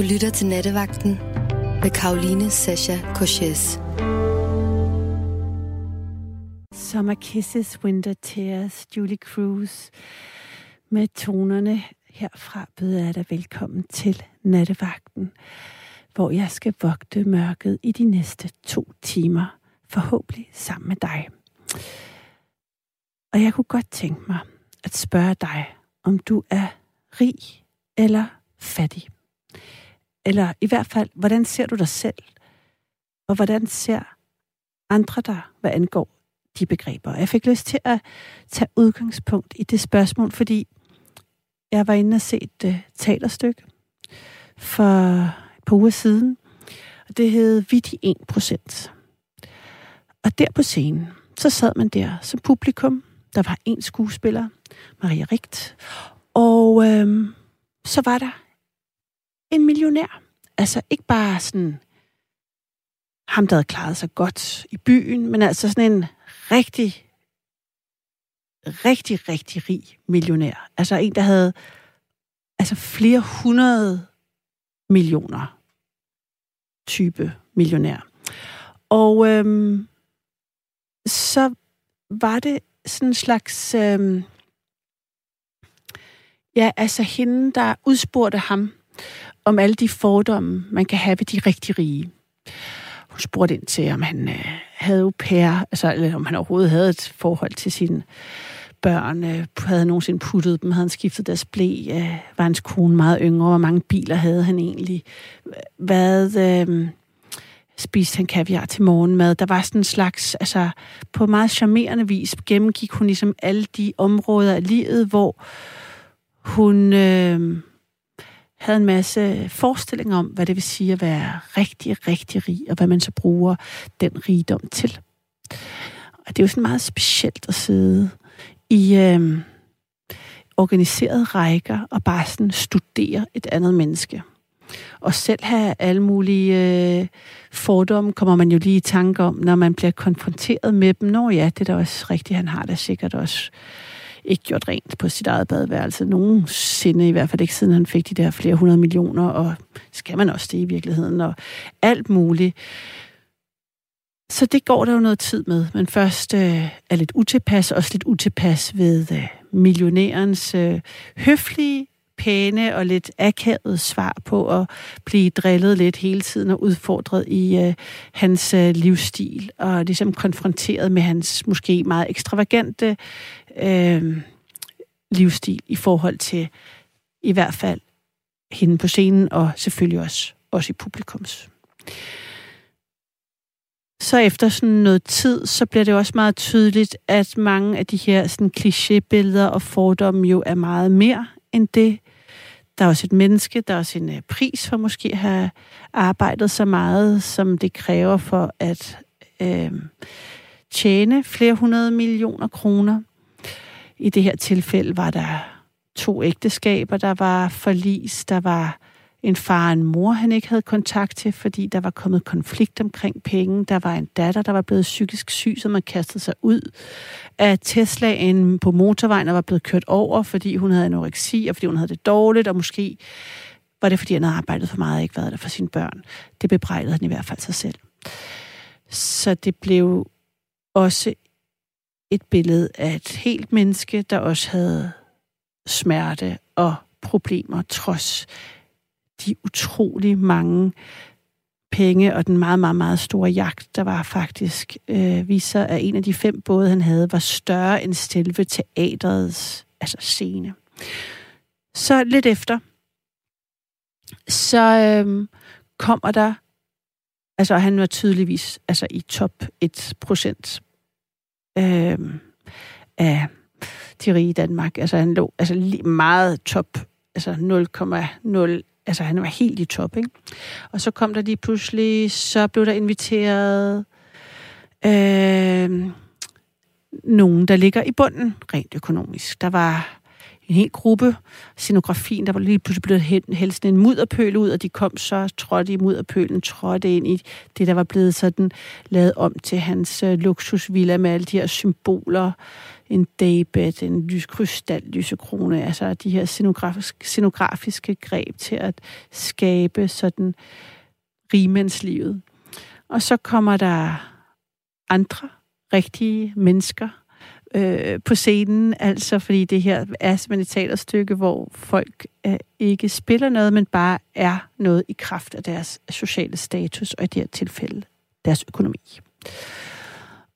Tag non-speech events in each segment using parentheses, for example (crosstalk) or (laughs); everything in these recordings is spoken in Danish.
Du lytter til Nattevagten med Karoline Sasha Korches. Summer Kisses, Winter Tears, Julie Cruz. Med tonerne herfra byder jeg dig velkommen til Nattevagten, hvor jeg skal vogte mørket i de næste to timer, forhåbentlig sammen med dig. Og jeg kunne godt tænke mig at spørge dig, om du er rig eller fattig. Eller i hvert fald, hvordan ser du dig selv? Og hvordan ser andre dig, hvad angår de begreber? Jeg fik lyst til at tage udgangspunkt i det spørgsmål, fordi jeg var inde og se et uh, øh, teaterstykke for et par uger siden, og det hed Vidt i 1%. Og der på scenen, så sad man der som publikum. Der var en skuespiller, Maria Rigt, og øhm, så var der en millionær. Altså ikke bare sådan ham, der havde klaret sig godt i byen, men altså sådan en rigtig, rigtig, rigtig rig millionær. Altså en, der havde altså flere hundrede millioner type millionær. Og øhm, så var det sådan en slags... Øhm, ja, altså hende, der udspurgte ham om alle de fordomme, man kan have ved de rigtig rige. Hun spurgte ind til, om han øh, havde au pair, altså, eller om han overhovedet havde et forhold til sine børn, øh, havde nogensinde puttet dem, havde han skiftet deres blæ, øh, var hans kone meget yngre, hvor mange biler havde han egentlig, hvad... Øh, spiste han kaviar til morgenmad. Der var sådan en slags, altså på meget charmerende vis gennemgik hun ligesom alle de områder af livet, hvor hun øh, havde en masse forestillinger om, hvad det vil sige at være rigtig, rigtig rig, og hvad man så bruger den rigdom til. Og det er jo sådan meget specielt at sidde i øh, organiserede rækker og bare sådan studere et andet menneske. Og selv have alle mulige øh, fordomme, kommer man jo lige i tanke om, når man bliver konfronteret med dem. Nå ja, det er da også rigtigt, han har da sikkert også ikke gjort rent på sit eget badeværelse. Nogensinde i hvert fald ikke, siden han fik de der flere hundrede millioner, og skal man også det i virkeligheden, og alt muligt. Så det går der jo noget tid med, men først øh, er lidt utilpas, også lidt utilpas ved øh, millionærens øh, høflige, pæne og lidt akavede svar på at blive drillet lidt hele tiden og udfordret i øh, hans øh, livsstil, og ligesom konfronteret med hans måske meget ekstravagante øh, livsstil i forhold til i hvert fald hende på scenen, og selvfølgelig også, også i publikums. Så efter sådan noget tid, så bliver det også meget tydeligt, at mange af de her sådan klichébilleder og fordomme jo er meget mere end det. Der er også et menneske, der er også en øh, pris for måske at have arbejdet så meget, som det kræver for at øh, tjene flere hundrede millioner kroner. I det her tilfælde var der to ægteskaber, der var forlis, der var en far og en mor, han ikke havde kontakt til, fordi der var kommet konflikt omkring penge. Der var en datter, der var blevet psykisk syg, som man kastede sig ud af Teslaen på motorvejen og var blevet kørt over, fordi hun havde anoreksi, og fordi hun havde det dårligt, og måske var det, fordi han havde arbejdet for meget og ikke været der for sine børn. Det bebrejdede han i hvert fald sig selv. Så det blev også et billede af et helt menneske, der også havde smerte og problemer, trods de utrolig mange penge og den meget, meget, meget store jagt, der var faktisk, øh, viser, at en af de fem både, han havde, var større end selve teaterets altså scene. Så lidt efter, så øh, kommer der, altså han var tydeligvis altså i top 1 procent øh, af de rige i Danmark. Altså han lå altså meget top, altså 0,0 altså han var helt i top, ikke? Og så kom der lige pludselig, så blev der inviteret øh, nogen, der ligger i bunden rent økonomisk. Der var en hel gruppe. Scenografien, der var lige pludselig blevet helst en mudderpøl ud, og de kom så, trådte i mudderpølen, trådte ind i det, der var blevet sådan lavet om til hans øh, luksusvilla med alle de her symboler, en daybed, en lys, krystal, lysekrone, altså de her scenografiske, scenografiske greb til at skabe sådan rigemandslivet. Og så kommer der andre rigtige mennesker øh, på scenen, altså fordi det her er simpelthen et teaterstykke, hvor folk øh, ikke spiller noget, men bare er noget i kraft af deres sociale status, og i det her tilfælde deres økonomi.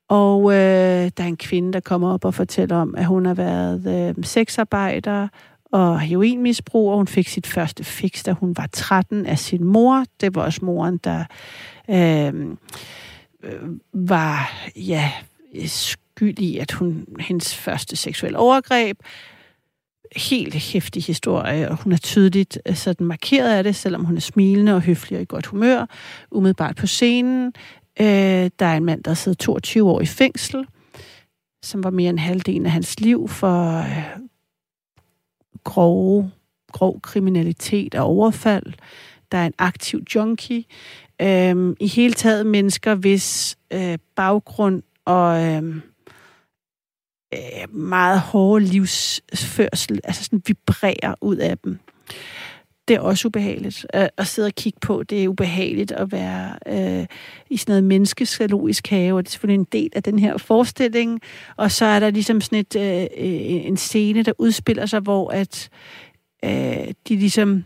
Og øh, der er en kvinde, der kommer op og fortæller om, at hun har været øh, sexarbejder og heroinmisbrug, og hun fik sit første fix, da hun var 13 af sin mor. Det var også moren, der øh, øh var ja, skyld i, at hun hendes første seksuelle overgreb helt hæftig historie, og hun er tydeligt øh, sådan markeret af det, selvom hun er smilende og høflig og i godt humør, umiddelbart på scenen. Øh, der er en mand, der sidder 22 år i fængsel, som var mere end halvdelen af hans liv for øh, grove, grov kriminalitet og overfald. Der er en aktiv junkie. Øh, I hele taget mennesker, hvis øh, baggrund og øh, øh, meget hårde livsførsel altså sådan vibrerer ud af dem det er også ubehageligt at, at sidde og kigge på. Det er ubehageligt at være øh, i sådan noget menneskeskalogisk have, og det er selvfølgelig en del af den her forestilling. Og så er der ligesom sådan et, øh, øh, en scene, der udspiller sig, hvor at øh, de ligesom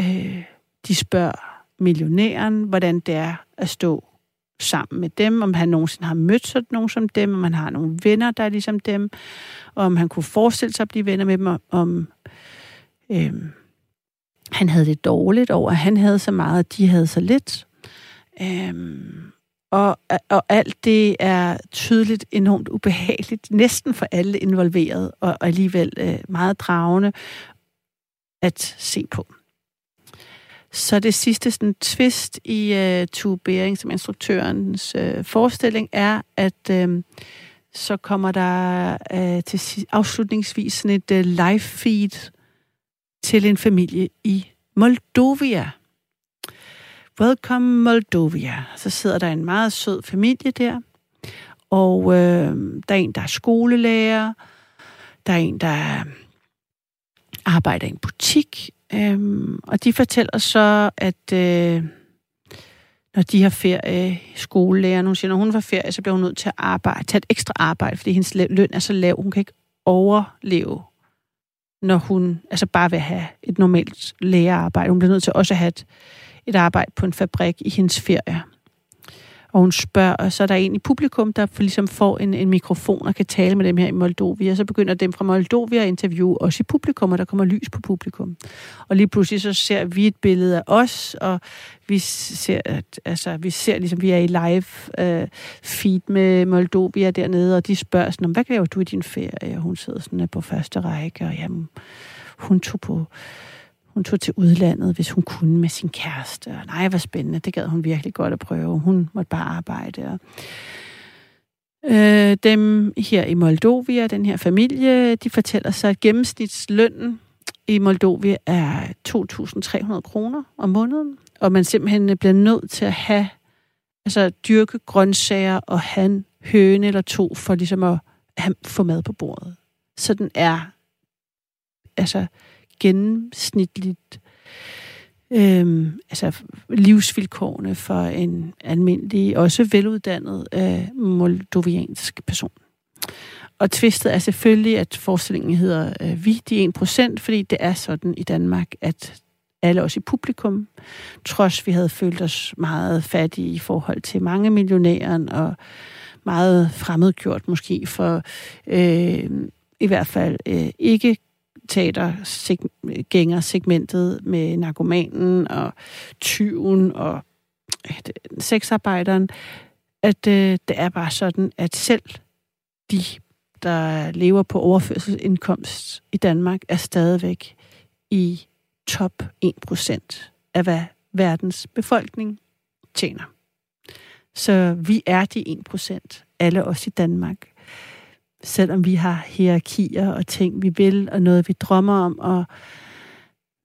øh, de spørger millionæren, hvordan det er at stå sammen med dem, om han nogensinde har mødt sådan nogen som dem, om han har nogle venner, der er ligesom dem, og om han kunne forestille sig at blive venner med dem, om, om øh, han havde det dårligt over, at han havde så meget, og de havde så lidt. Øhm, og, og alt det er tydeligt enormt ubehageligt, næsten for alle involveret, og, og alligevel øh, meget dragende at se på. Så det sidste sådan, twist i øh, uh, Tue Bering, som instruktørens uh, forestilling, er, at uh, så kommer der uh, til afslutningsvis sådan et uh, live feed til en familie i Moldovia. Welcome Moldovia. Så sidder der en meget sød familie der, og øh, der er en, der er skolelærer, der er en, der arbejder i en butik, øhm, og de fortæller så, at øh, når de har ferie, skolelærer, hun siger, når hun får ferie, så bliver hun nødt til at arbejde, tage et ekstra arbejde, fordi hendes løn er så lav, hun kan ikke overleve når hun altså bare vil have et normalt lærerarbejde. Hun bliver nødt til også at have et, et arbejde på en fabrik i hendes ferie. Og hun spørger, og så er der en i publikum, der ligesom får en, en mikrofon og kan tale med dem her i Moldovia. Og så begynder dem fra Moldovia at interviewe os i publikum, og der kommer lys på publikum. Og lige pludselig så ser vi et billede af os, og vi ser, at, altså, vi ser ligesom, vi er i live øh, feed med Moldovia dernede, og de spørger sådan, hvad gør du i din ferie? Og hun sidder sådan på første række, og jamen, hun tog på hun tog til udlandet, hvis hun kunne med sin kæreste. Og nej, hvor spændende. Det gad hun virkelig godt at prøve. Hun måtte bare arbejde. Og øh, dem her i Moldovia, den her familie, de fortæller så, at gennemsnitslønnen i Moldovia er 2.300 kroner om måneden. Og man simpelthen øh, bliver nødt til at have, altså dyrke grøntsager og have en høne eller to, for ligesom at have, få mad på bordet. Så den er, altså, gennemsnitligt øhm, altså livsvilkårene for en almindelig, også veluddannet øh, moldoviansk person. Og tvistet er selvfølgelig, at forestillingen hedder øh, Vi, de 1%, fordi det er sådan i Danmark, at alle os i publikum, trods vi havde følt os meget fattige i forhold til mange millionærer, og meget fremmedgjort måske for øh, i hvert fald øh, ikke teatergængersegmentet med narkomanen og tyven og sexarbejderen, at øh, det er bare sådan, at selv de, der lever på overførselsindkomst i Danmark, er stadigvæk i top 1% af hvad verdens befolkning tjener. Så vi er de 1%, alle os i Danmark selvom vi har hierarkier og ting, vi vil, og noget, vi drømmer om, og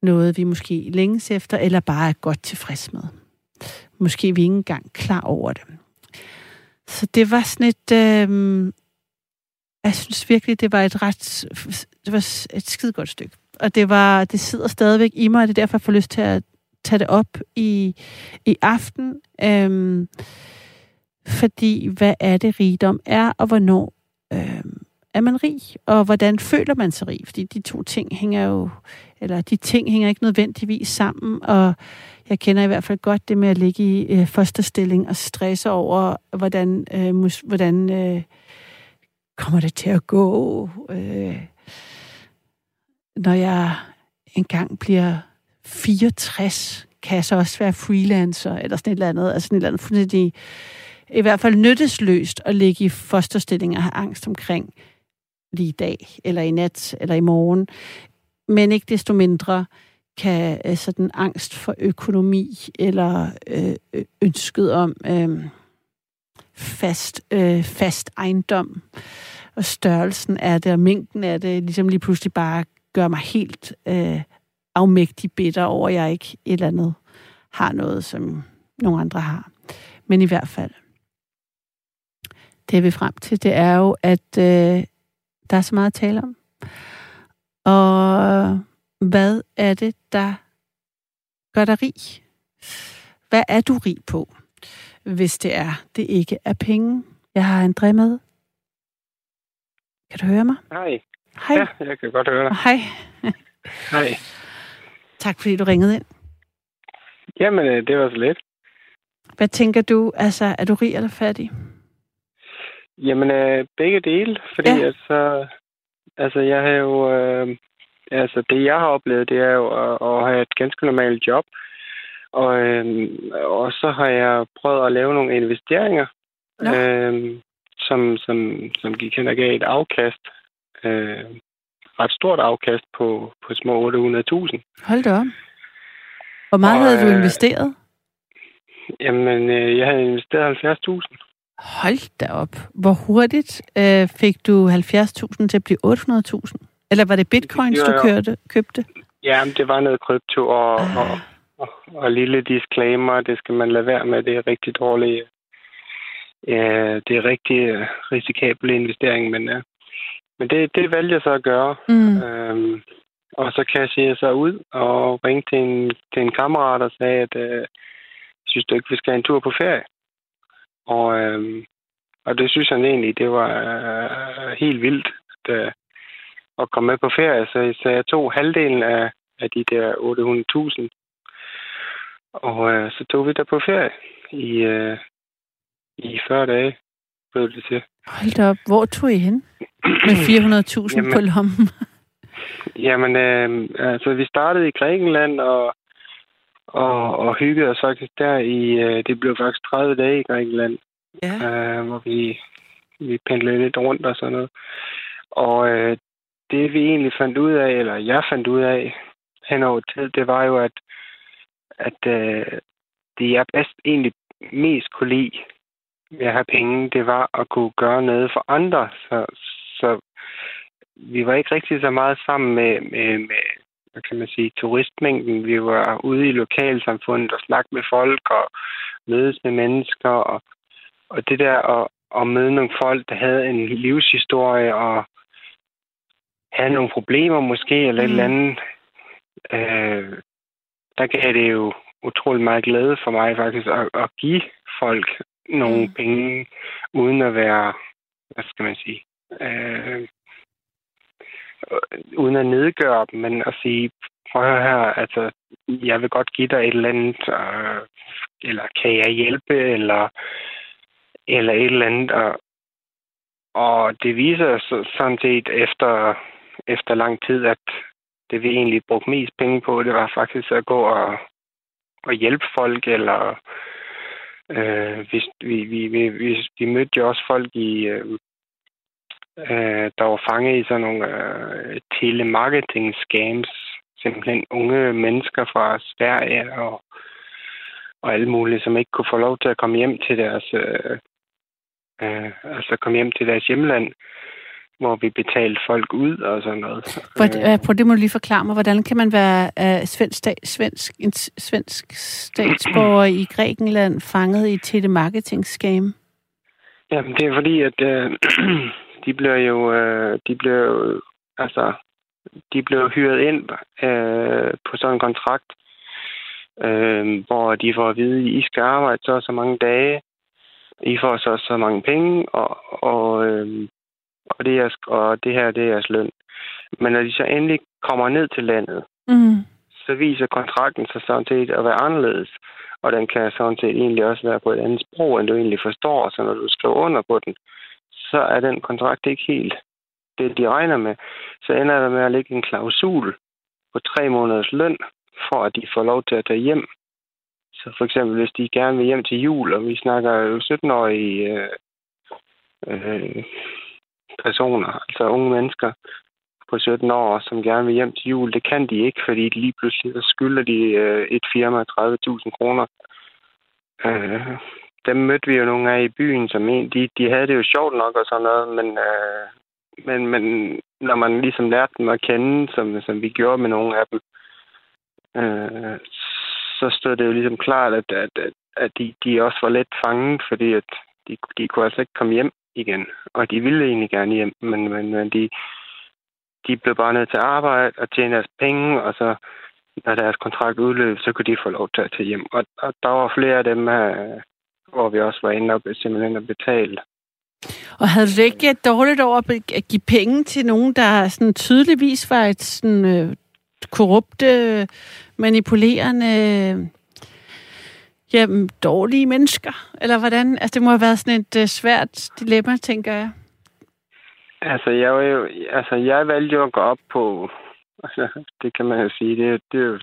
noget, vi måske længes efter, eller bare er godt tilfreds med. Måske er vi ikke engang klar over det. Så det var sådan et... Øh, jeg synes virkelig, det var et ret... Det var et skide godt stykke. Og det, var, det sidder stadigvæk i mig, og det er derfor, jeg får lyst til at tage det op i, i aften. Øh, fordi, hvad er det rigdom er, og hvornår øh, er man rig, og hvordan føler man sig rig? Fordi de to ting hænger jo, eller de ting hænger ikke nødvendigvis sammen, og jeg kender i hvert fald godt det med at ligge i øh, fosterstilling og stresse over, hvordan, øh, mus, hvordan øh, kommer det til at gå, øh, når jeg engang bliver 64, kan jeg så også være freelancer, eller sådan et eller andet, altså sådan et eller andet fuldstændig i hvert fald nyttesløst at ligge i fosterstilling og have angst omkring lige i dag, eller i nat, eller i morgen. Men ikke desto mindre kan øh, sådan angst for økonomi, eller øh, ønsket om øh, fast, øh, fast ejendom, og størrelsen af det, og mængden af det, ligesom lige pludselig bare gør mig helt øh, afmægtig bitter over, at jeg ikke et eller andet har noget, som nogle andre har. Men i hvert fald, det vi frem til, det er jo, at øh, der er så meget at tale om. Og hvad er det, der gør dig rig? Hvad er du rig på, hvis det er, det ikke er penge? Jeg har André med. Kan du høre mig? Hej. Hej. Ja, jeg kan godt høre dig. Hej. Hej. Tak fordi du ringede ind. Jamen, øh, det var så let. Hvad tænker du? Altså, er du rig eller fattig? Jamen, øh, begge dele, fordi Ja. altså, altså, jeg har jo, øh, altså, det jeg har oplevet, det er jo at, at have et ganske normalt job, og, øh, og så har jeg prøvet at lave nogle investeringer, Nå. øh, som, som, som gik hen og gav et afkast, øh, ret stort afkast på, på små 800.000. Hold da op. Hvor meget Og, havde du øh, investeret? Jamen, øh, jeg havde investeret 70.000. Hold da op. Hvor hurtigt øh, fik du 70.000 til at blive 800.000? Eller var det bitcoins, du var jo- kørte, købte? Ja, det var noget krypto og, Ah. og, og, og lille disclaimer, det skal man lade være med. Det er rigtig dårligt. Ja, det er rigtig øh, risikabel investering, men, uh, men det, det valgte jeg så at gøre. Mm. Øhm, og så kassede jeg så ud og ringte til en, til en kammerat og sagde, at øh, synes du ikke, vi skal have en tur på ferie? Og, øhm, og det synes han egentlig, det var øh, helt vildt at, øh, at komme med på ferie. Så, så jeg tog halvdelen af, af de der 800.000. Og øh, så tog vi der på ferie i, øh, i 40 dage, blev det til. Hold da op. Hvor tog I hen? Med (clears throat) 400.000 Jamen- på lommen. Jamen, øh, altså, vi startede i Grækenland og, og, og hyggede os faktisk der i, øh, det blev faktisk 30 dage i Grækenland, Ja. øh, hvor vi, vi pendlede lidt rundt og sådan noget. Og øh, det vi egentlig fandt ud af, eller jeg fandt ud af hen over tid, det var jo, at, at øh, det jeg bedst egentlig mest kunne lide ved at have penge, det var at kunne gøre noget for andre. Så, så vi var ikke rigtig så meget sammen med, med, med hvad kan man sige, turistmængden. Vi var ude i lokalsamfundet og snakke med folk og mødes med mennesker. Og, og det der at, at møde nogle folk, der havde en livshistorie og havde nogle problemer måske, eller et Mm. eller andet, øh, der gav det jo utrolig meget glæde for mig faktisk at, at give folk nogle Mm. penge, uden at være, hvad skal man sige, øh, Øh, uden at nedgøre dem, men at sige, prøv at høre her, altså, jeg vil godt give dig et eller andet, øh, eller kan jeg hjælpe, eller, eller et eller andet. Og, og det viser sig sådan set efter, efter lang tid, at det vi egentlig brugte mest penge på, det var faktisk at gå og, og hjælpe folk, eller øh, hvis vi, vi, vi, vi, vi mødte jo også folk i, øh, øh, der var fanget i sådan nogle øh, telemarketing-scams. Simpelthen unge mennesker fra Sverige og, og alle mulige, som ikke kunne få lov til at komme hjem til deres, øh, øh, altså komme hjem til deres hjemland. hvor vi betalte folk ud og sådan noget. For, øh, på det må du lige forklare mig. Hvordan kan man være uh, svensk, stat, svensk, en svensk statsborger i Grækenland fanget i et telemarketing-scam? Jamen, det er fordi, at øh, (clears throat) de bliver jo, øh, de bliver jo, altså, de blev hyret ind øh, på sådan en kontrakt, øh, hvor de får at vide, at I skal arbejde så så mange dage, I får så så mange penge, og, og, øh, og, det, er, og det her det er jeres løn. Men når de så endelig kommer ned til landet, mm. så viser kontrakten sig sådan set at være anderledes. Og den kan sådan set egentlig også være på et andet sprog, end du egentlig forstår. Så når du skriver under på den, så er den kontrakt ikke helt det, de regner med. Så ender der med at lægge en klausul på tre måneders løn, for at de får lov til at tage hjem. Så for eksempel, hvis de gerne vil hjem til jul, og vi snakker jo 17-årige øh, øh, personer, altså unge mennesker på 17 år, som gerne vil hjem til jul, det kan de ikke, fordi de lige pludselig skylder de øh, et firma 30.000 kroner. Øh, dem mødte vi jo nogle af i byen, som en, de, de havde det jo sjovt nok og sådan noget, men, øh, men, men når man ligesom lærte dem at kende, som, som vi gjorde med nogle af dem, øh, så stod det jo ligesom klart, at, at, at, at de, de også var lidt fanget, fordi at de, de kunne altså ikke komme hjem igen. Og de ville egentlig gerne hjem, men, men, men de, de blev bare nødt til at arbejde og tjene deres penge, og så når deres kontrakt udløb, så kunne de få lov til at tage hjem. Og, og der var flere af dem, øh, hvor vi også var inde og simpelthen at betale. Og havde du ikke dårligt over at give penge til nogen, der sådan tydeligvis var et sådan, øh, korrupte, manipulerende, jamen, dårlige mennesker? Eller hvordan? Altså, det må have været sådan et uh, svært dilemma, tænker jeg. Altså, jeg, var jo, altså, jeg valgte jo at gå op på, altså, (laughs) det kan man jo sige, det, det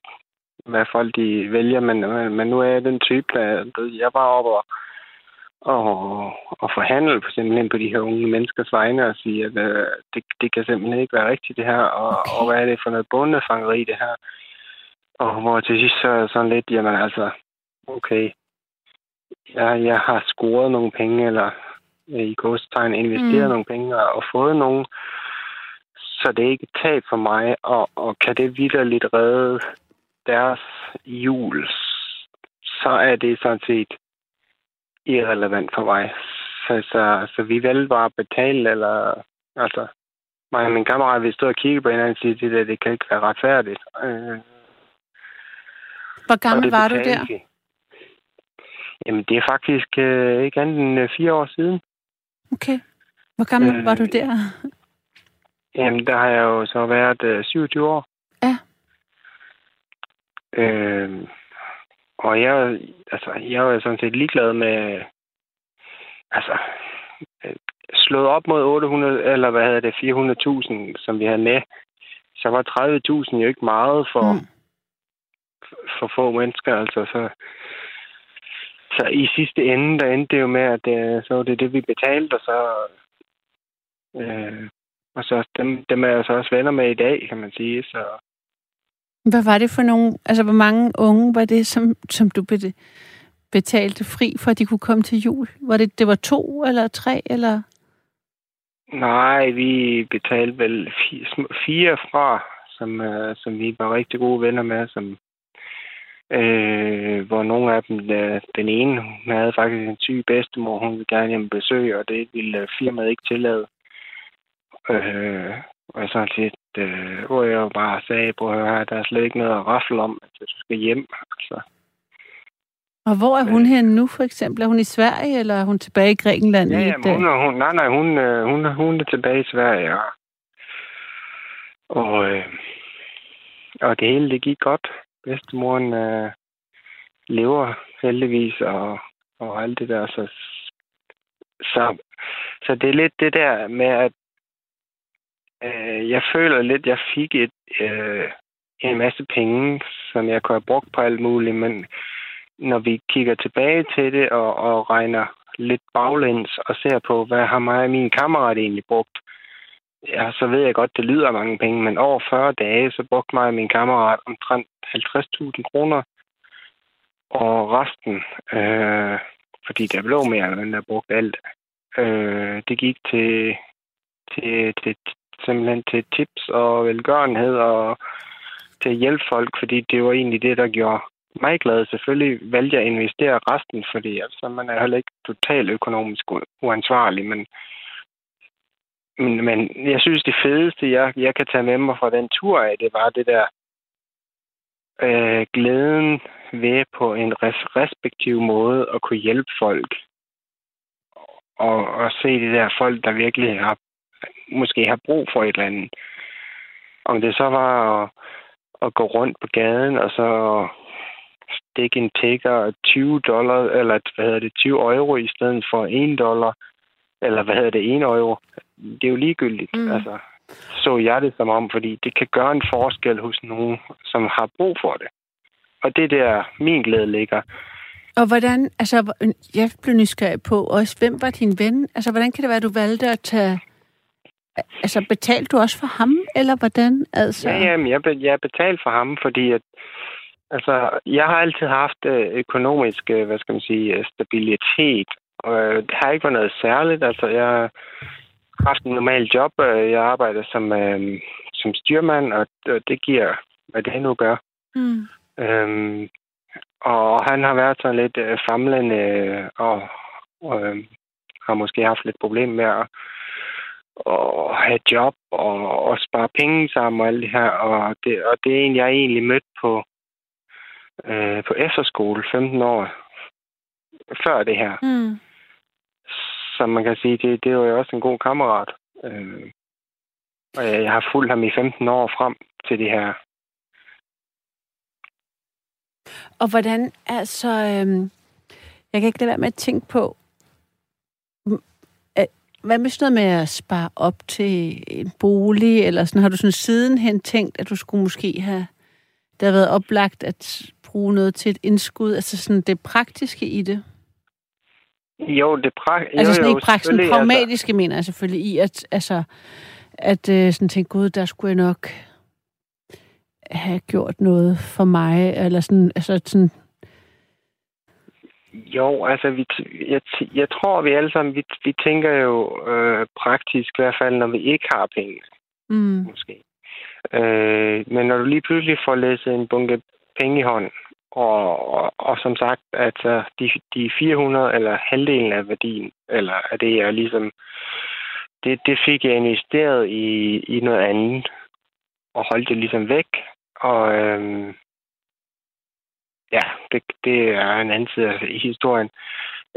hvad folk de vælger, men, men nu er jeg den type, der, jeg var oppe og, og, og forhandle på simpelthen på de her unge menneskers vegne og sige, at uh, det, det kan simpelthen ikke være rigtigt det her, og, okay. og hvad er det for noget bundefangeri det her? Og hvor til sidst så er sådan lidt, jamen altså, okay, jeg, jeg har scoret nogle penge, eller i godstegn investeret mm. nogle penge og fået nogle, så det er ikke et tab for mig, og, og kan det lidt redde deres jul, så er det sådan set irrelevant for mig. Så, så, så vi valgte bare at betale, eller altså, mig og min kammerat, vi stod og kiggede på hinanden og sige, det der, det kan ikke være retfærdigt. Øh, Hvor gammel var du der? Vi. Jamen, det er faktisk øh, ikke andet end øh, fire år siden. Okay. Hvor gammel øh, var du der? Jamen, der har jeg jo så været øh, 27 år. Øh, og jeg, altså, jeg var sådan set ligeglad med, altså, øh, slået op mod 800, eller hvad hedder det, 400.000, som vi havde med, så var 30.000 jo ikke meget for, mm. for få mennesker, altså, så, så i sidste ende, der endte det jo med, at det, øh, så var det det, vi betalte, og så, øh, og så dem, dem er jeg så også venner med i dag, kan man sige, så, hvad var det for nogle, altså hvor mange unge var det, som, som du betalte fri, for at de kunne komme til jul? Var det, det var to eller tre, eller? Nej, vi betalte vel fire, fra, som, uh, som vi var rigtig gode venner med, som, øh, hvor nogle af dem, uh, den ene, hun havde faktisk en syg bedstemor, hun ville gerne hjem besøge, og det ville øh, firmaet ikke tillade. Øh, og sådan set, øh, hvor jeg bare sagde, på her, der er slet ikke noget at rafle om, at du skal hjem. Altså. Og hvor er hun øh, henne nu, for eksempel? Er hun i Sverige, eller er hun tilbage i Grækenland? Ja, jamen, hun, er, hun, nej, nej, hun, øh, hun, hun er tilbage i Sverige, ja. Og, øh, og det hele, det gik godt. Bedstemoren øh, lever heldigvis, og, og alt det der. Så, så, så det er lidt det der med, at Øh, jeg føler lidt, jeg fik et, øh, en masse penge, som jeg kunne have brugt på alt muligt, men når vi kigger tilbage til det og, og regner lidt baglæns og ser på, hvad har mig og min kammerat egentlig brugt, ja, så ved jeg godt, det lyder mange penge, men over 40 dage, så brugte mig og min kammerat omtrent 50.000 kroner. Og resten, øh, fordi der blev mere, end der brugte alt, øh, det gik til til, til simpelthen til tips og velgørenhed og til at hjælpe folk, fordi det var egentlig det, der gjorde mig glad. Selvfølgelig valgte jeg at investere resten, fordi altså, man er heller ikke totalt økonomisk uansvarlig, men, men, men jeg synes, det fedeste, jeg, jeg kan tage med mig fra den tur af, det var det der øh, glæden ved på en res- respektiv måde at kunne hjælpe folk. Og, og se de der folk, der virkelig har måske har brug for et eller andet. Om det så var at, at gå rundt på gaden og så stikke en tigger 20 dollar, eller hvad hedder det, 20 euro i stedet for 1 dollar, eller hvad hedder det, 1 euro. Det er jo ligegyldigt. Mm. Altså, så jeg det som om, fordi det kan gøre en forskel hos nogen, som har brug for det. Og det er der, min glæde ligger. Og hvordan, altså, jeg blev nysgerrig på også, hvem var din ven? Altså, hvordan kan det være, at du valgte at tage, altså, betalte du også for ham, eller hvordan? Altså? Ja, jamen, jeg, jeg betalte for ham, fordi at, altså, jeg har altid haft øh, økonomisk, øh, hvad skal man sige, øh, stabilitet, og det har ikke været noget særligt. Altså, jeg haft en normal job. Jeg arbejder som, øh, som styrmand, og det giver, hvad det nu gør. Mm. Øhm, og han har været sådan lidt famlende, og, og øh, har måske haft lidt problem med at og have job og, og spare penge sammen og alt det her. Og det, og det er en, jeg egentlig mødt på, øh, på efterskole 15 år før det her. Mm som man kan sige, det, det er jo også en god kammerat. Øh, og jeg har fulgt ham i 15 år frem til det her. Og hvordan, altså, øh, jeg kan ikke lade være med at tænke på, hvad med sådan noget med at spare op til en bolig, eller sådan, har du sådan sidenhen tænkt, at du skulle måske have, der har været oplagt at bruge noget til et indskud, altså sådan det praktiske i det? Jo, det pra- altså sådan ikke praktisk, altså. pragmatiske altså. mener jeg selvfølgelig i, at, altså, at uh, sådan tænke, gud, der skulle jeg nok have gjort noget for mig, eller sådan, altså sådan... Jo, altså, vi jeg, jeg tror, vi alle sammen, vi, vi tænker jo øh, praktisk, i hvert fald, når vi ikke har penge. Mm. Måske. Øh, men når du lige pludselig får læst en bunke penge i hånden, og, og, og som sagt, altså de, de 400 eller halvdelen af værdien, eller af det, jeg ligesom, det, det fik jeg investeret i, i noget andet, og holdt det ligesom væk. Og øhm, det, det er en anden side af historien.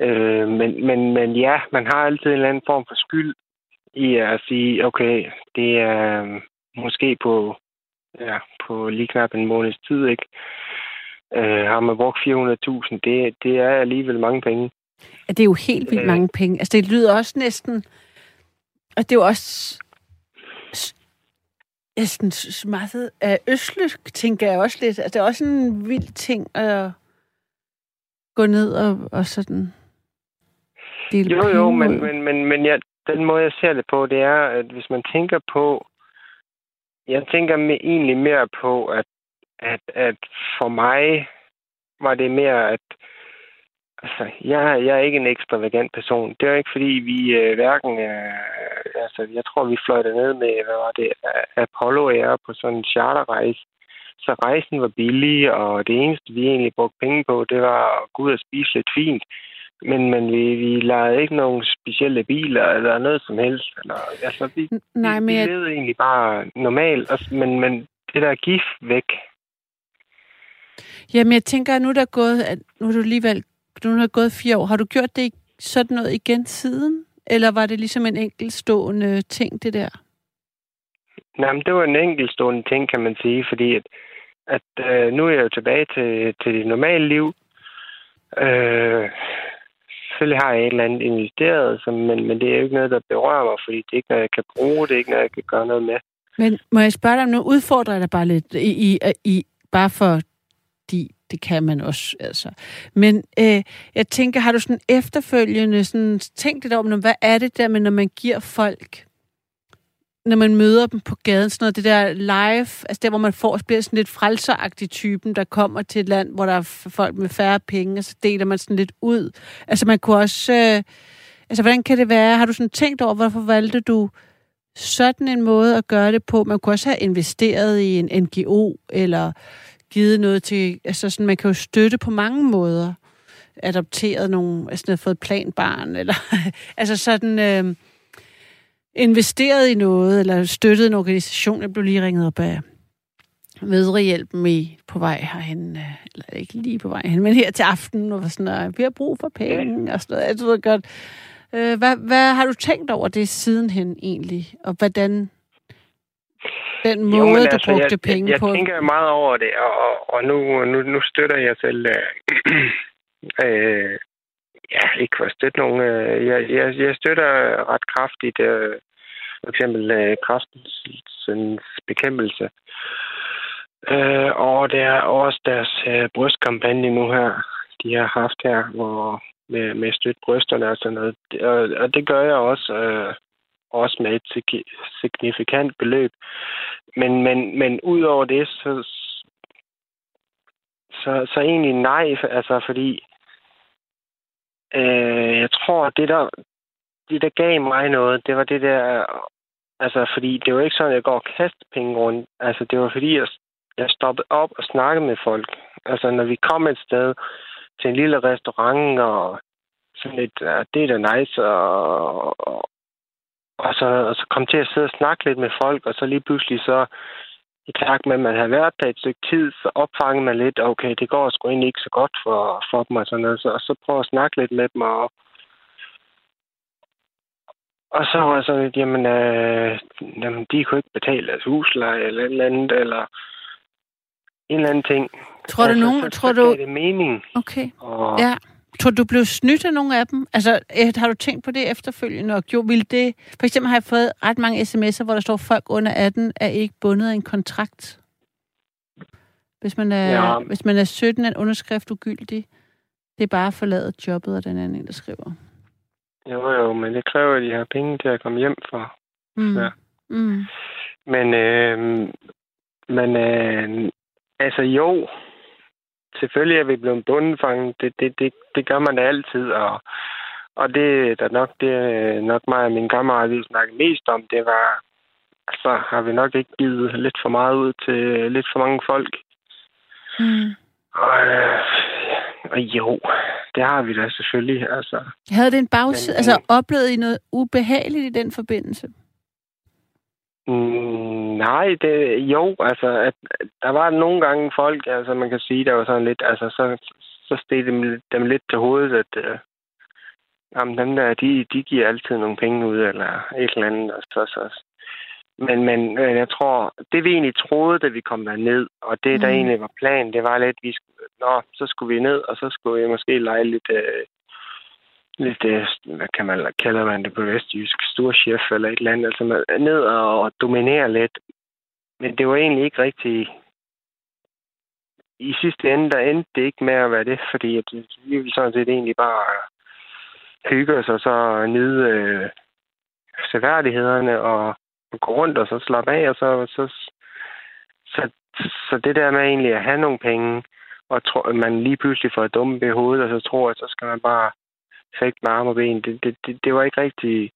Øh, men, men, men ja, man har altid en eller anden form for skyld i at sige, okay, det er måske på, ja, på lige knap en måneds tid, ikke? Øh, har man brugt 400.000, det, det er alligevel mange penge. Ja, det er jo helt vildt øh, mange penge. Altså, det lyder også næsten... Og det er jo også... Næsten smadret af østlysk, tænker jeg også lidt. Altså, det er også en vild ting at gå ned og, og sådan dele Jo, jo, men, men, men, men ja, den måde, jeg ser det på, det er, at hvis man tænker på... Jeg tænker med, egentlig mere på, at at, at for mig var det mere, at altså, jeg, jeg er ikke en ekstravagant person. Det er ikke, fordi vi øh, hverken... Øh, altså, jeg tror, vi fløj ned med, hvad var det, Apollo Air på sådan en charterrejse. Så rejsen var billig, og det eneste, vi egentlig brugte penge på, det var at gå ud og spise lidt fint. Men, men vi, vi lejede ikke nogen specielle biler eller noget som helst. Eller, altså, vi, Nej, men vi, levede egentlig bare normalt. Men, men det der gif væk, Jamen, jeg tænker, at nu er der gået, at nu er du alligevel, nu er der gået fire år. Har du gjort det sådan noget igen siden? Eller var det ligesom en enkeltstående ting, det der? Nej, men det var en enkeltstående ting, kan man sige, fordi at, at øh, nu er jeg jo tilbage til, til det normale liv. Øh, selvfølgelig har jeg et eller andet investeret, som, men, men det er jo ikke noget, der berører mig, fordi det er ikke noget, jeg kan bruge, det er ikke noget, jeg kan gøre noget med. Men må jeg spørge dig om noget? udfordrer jeg dig bare lidt i, i, i bare for fordi det kan man også, altså. Men øh, jeg tænker, har du sådan efterfølgende sådan, tænkt lidt om, hvad er det der med, når man giver folk, når man møder dem på gaden, sådan noget, det der live, altså der, hvor man får, bliver sådan lidt frelseragtig typen, der kommer til et land, hvor der er folk med færre penge, og så deler man sådan lidt ud. Altså man kunne også, øh, altså hvordan kan det være, har du sådan tænkt over, hvorfor valgte du sådan en måde at gøre det på. Man kunne også have investeret i en NGO, eller givet noget til... Altså sådan, man kan jo støtte på mange måder. Adopteret nogle... Altså fået et planbarn, eller... (laughs) altså sådan... Øh, investeret i noget, eller støttet en organisation. Jeg blev lige ringet op af Vedrehjælpen i på vej herhen, øh, eller ikke lige på vej hen, men her til aften, og sådan, at vi har brug for penge, og sådan noget. Jeg ved godt. Øh, hvad, hvad har du tænkt over det sidenhen egentlig, og hvordan den måde, jo, altså, du brugte jeg, penge jeg, på? Jeg tænker meget over det, og, og nu, nu, nu støtter jeg selv... Øh, (clears throat) øh, ja, ikke for at støtte nogen. Øh, jeg, jeg, jeg støtter ret kraftigt øh, for eksempel øh, kræftens bekæmpelse. Øh, og det er også deres øh, brystkampagne nu her, de har haft her, hvor med, med støt brysterne og sådan noget. Og, og det gør jeg også, øh, også med et signifikant beløb. Men, men, men ud over det, så, så, så egentlig nej, altså fordi øh, jeg tror, at det der, det der gav mig noget, det var det der, altså fordi det var ikke sådan, at jeg går og kaster penge rundt. Altså det var fordi, jeg jeg stoppede op og snakkede med folk. Altså, når vi kom et sted til en lille restaurant, og sådan lidt, ja, det er da nice, og, og, og, så, og så kom til at sidde og snakke lidt med folk, og så lige pludselig så, i takt med, at man havde været der et stykke tid, så opfangede man lidt, okay, det går sgu egentlig ikke så godt for, for dem og sådan noget, så, og så prøve at snakke lidt med dem, og, og så var jeg sådan lidt, jamen, øh, jamen, de kunne ikke betale deres husleje eller et eller andet, eller en eller anden ting. Tror du altså, nogen... Så, tror du... det mening. Okay, og... ja. Tror du blev snydt af nogle af dem? Altså, har du tænkt på det efterfølgende? Og jo, vil det... For eksempel har jeg fået ret mange sms'er, hvor der står, folk under 18 er ikke bundet af en kontrakt. Hvis man er, ja. hvis man er 17, er en underskrift ugyldig. Det er bare at forlade jobbet, og den anden en, der skriver. Jo, jo, men det kræver, at de har penge til at komme hjem for. Mm. Ja. Mm. Men, øh, men øh, Altså jo, selvfølgelig er vi blevet bundfanget. Det, det, det, det gør man da altid, og, og det er nok, det er nok mig og min kammerat, vi snakkede mest om, det var, altså har vi nok ikke givet lidt for meget ud til lidt for mange folk. Mm. Og, øh, og jo, det har vi da selvfølgelig. Altså. Havde det en bagside? altså oplevede I noget ubehageligt i den forbindelse? Mm, nej, det, jo, altså, at, der var nogle gange folk, altså man kan sige, der var sådan lidt, altså så, så steg dem, dem lidt til hovedet, at øh, jamen, dem der, de, de giver altid nogle penge ud, eller et eller andet, og så, så. Men, men jeg tror, det vi egentlig troede, da vi kom ned, og det, der mm. egentlig var planen, det var lidt, vi skulle, nå, så skulle vi ned, og så skulle vi måske lege lidt, øh, lidt, øh, hvad kan man, kalder man det på vestjysk, storchef eller et eller andet, altså ned og dominere lidt. Men det var egentlig ikke rigtig... I sidste ende, der endte det ikke med at være det, fordi at vi ville sådan set egentlig bare hygge os og så nyde øh, seværdighederne og, og gå rundt og så slappe af, og så, så, så, så det der med egentlig at have nogle penge, og tro, man lige pludselig får dumme i hovedet, og så tror, at så skal man bare fægt med arme og ben. Det, det, det, det var ikke rigtig...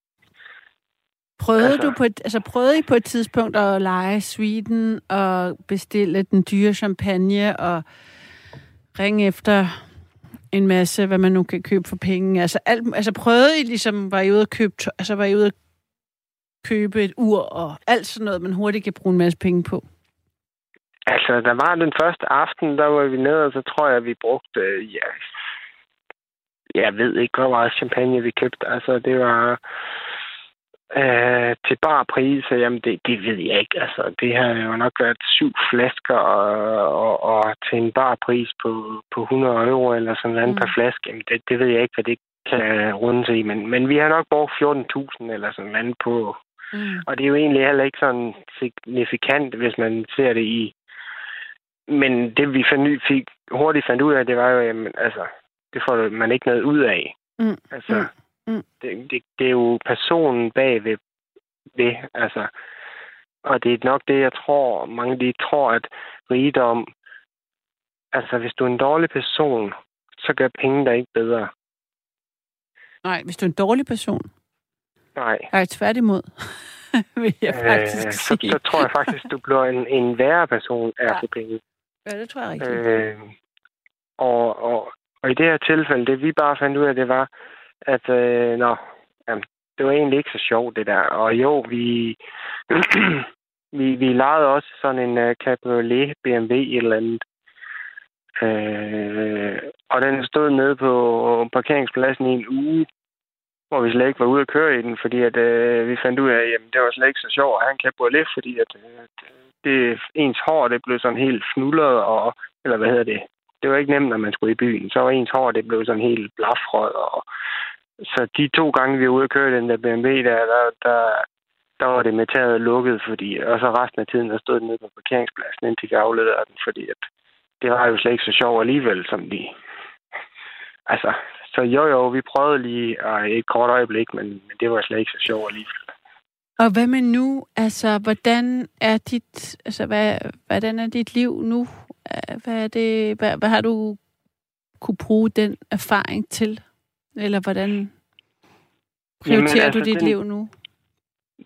Prøvede, altså, du på et, altså, prøvede I på et tidspunkt at lege Sweden og bestille den dyre champagne og ringe efter en masse, hvad man nu kan købe for penge? Altså, alt, altså prøvede I ligesom, var I ude at købe, altså var I ude at købe et ur og alt sådan noget, man hurtigt kan bruge en masse penge på? Altså, der var den første aften, der var vi nede, og så tror jeg, vi brugte, ja, jeg ved ikke, hvor meget champagne vi købte. Altså, det var øh, til bare pris. Jamen, det, det ved jeg ikke. Altså, det har jo nok været syv flasker, og, og, og til en bar pris på, på 100 euro eller sådan noget mm. per flaske. Jamen, det, det ved jeg ikke, hvad det kan runde sig i. Men, men vi har nok brugt 14.000 eller sådan noget på. Mm. Og det er jo egentlig heller ikke sådan signifikant, hvis man ser det i men det vi fandt, fik, hurtigt fandt ud af, det var jo, jamen, altså, det får man ikke noget ud af. Mm. Altså, mm. mm. Det, det, det er jo personen bag ved, ved, altså, og det er nok det, jeg tror, mange de tror, at rigdom, altså hvis du er en dårlig person, så gør penge dig ikke bedre. Nej, hvis du er en dårlig person? Nej. Nej, tværtimod. (laughs) vil jeg faktisk øh, så, sige. så tror jeg faktisk, du bliver en, en værre person af Ja. få penge. Ja, det tror jeg rigtigt. Øh, og, og, og i det her tilfælde, det vi bare fandt ud af, det var, at øh, nå, jamen, det var egentlig ikke så sjovt, det der. Og jo, vi, (clears throat) vi, vi lejede også sådan en uh, cabriolet BMW et eller andet. Øh, og den stod nede på parkeringspladsen i en uge, hvor vi slet ikke var ude at køre i den, fordi at, øh, vi fandt ud af, at jamen, det var slet ikke så sjovt at have en cabriolet, fordi at, at det, ens hår det blev sådan helt fnullet, og, eller hvad hedder det, det var ikke nemt, når man skulle i byen. Så var ens hår, det blev sådan helt blafrød. Og, så de to gange, vi var ude at køre i den der BMW, der, der, der, der var det med taget lukket, fordi, og så resten af tiden, der stod den nede på parkeringspladsen, indtil vi afleverede den, fordi at, det var jo slet ikke så sjovt alligevel, som de... Altså, så jo jo, vi prøvede lige øh, et kort øjeblik, men, men det var slet ikke så sjovt alligevel. Og hvad med nu? Altså, hvordan er dit, altså, hvad, hvordan er dit liv nu? Øh, Hvad, er det, hvad, hvad har du kunne bruge den erfaring til? Eller hvordan prioriterer Jamen, du altså, dit den- liv nu?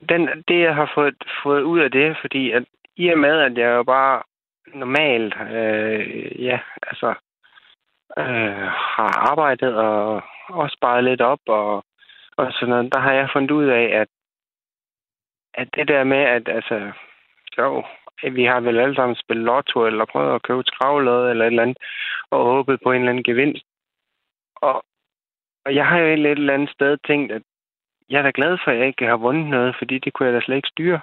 den, det, jeg har fået, fået ud af det, fordi at i og med, at jeg jo bare normalt, øh, ja, altså, øh, har arbejdet og og sparet lidt op og, og sådan noget, der har jeg fundet ud af, at, at det der med, at altså, jo, vi har vel alle sammen spillet lotto eller prøvet at købe skravlade eller et eller andet, og håbet på en eller anden gevinst. Og, og jeg har jo et eller andet sted tænkt, at jeg er da glad for, at jeg ikke har vundet noget, fordi det kunne jeg da slet ikke styre.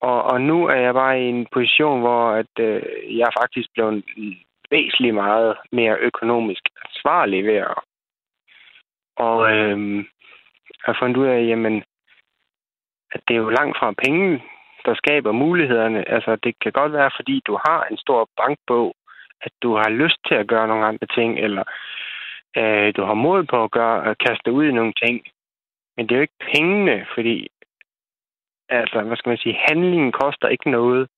Og, og nu er jeg bare i en position, hvor at, øh, jeg er faktisk blevet væsentligt meget mere økonomisk ansvarlig ved at... Og øh, har fundet ud af, jamen, at det er jo langt fra penge, der skaber mulighederne. Altså, det kan godt være, fordi du har en stor bankbog, at du har lyst til at gøre nogle andre ting, eller øh, du har mod på at, gøre, at kaste ud i nogle ting. Men det er jo ikke pengene, fordi altså, hvad skal man sige, handlingen koster ikke noget.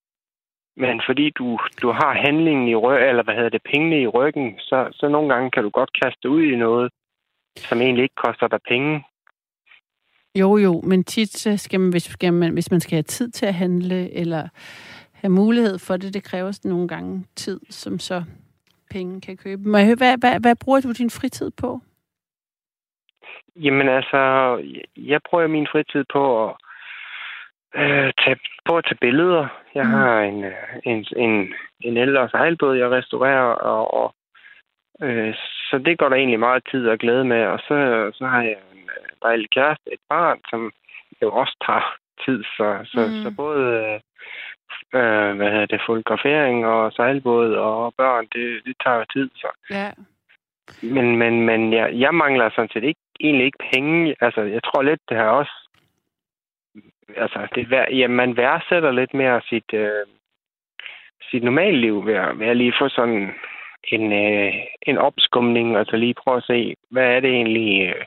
Men fordi du, du har handlingen i ryggen, eller hvad hedder det, pengene i ryggen, så, så nogle gange kan du godt kaste ud i noget, som egentlig ikke koster dig penge. Jo, jo, men tit skal man, hvis, skal man, hvis man skal have tid til at handle, eller have mulighed for det, det kræver nogle gange tid, som så penge kan købe. Må jeg høre, hvad, hvad, hvad bruger du din fritid på? Jamen altså, jeg bruger min fritid på at, øh, tage, på at tage billeder. Jeg Mm. har en, øh, en, en, en ældre sejlbåd, jeg restaurerer, og, og øh, så det går der egentlig meget tid og glæde med. Og så, så har jeg en øh, dejlig kæreste, et barn, som jo også tager tid. Så, så, Mm. mm. så både øh, øh, hvad hedder det, fotografering og sejlbåd og børn, det, det tager jo tid. Så. Ja. Men, men, men jeg, jeg mangler sådan set ikke, egentlig ikke penge. Altså, jeg tror lidt, det har også... Altså, det, ja, man værdsætter lidt mere sit, øh, sit normale liv ved at, ved at lige få sådan en, øh, en opskumning, og så lige prøve at se, hvad er det egentlig... Øh,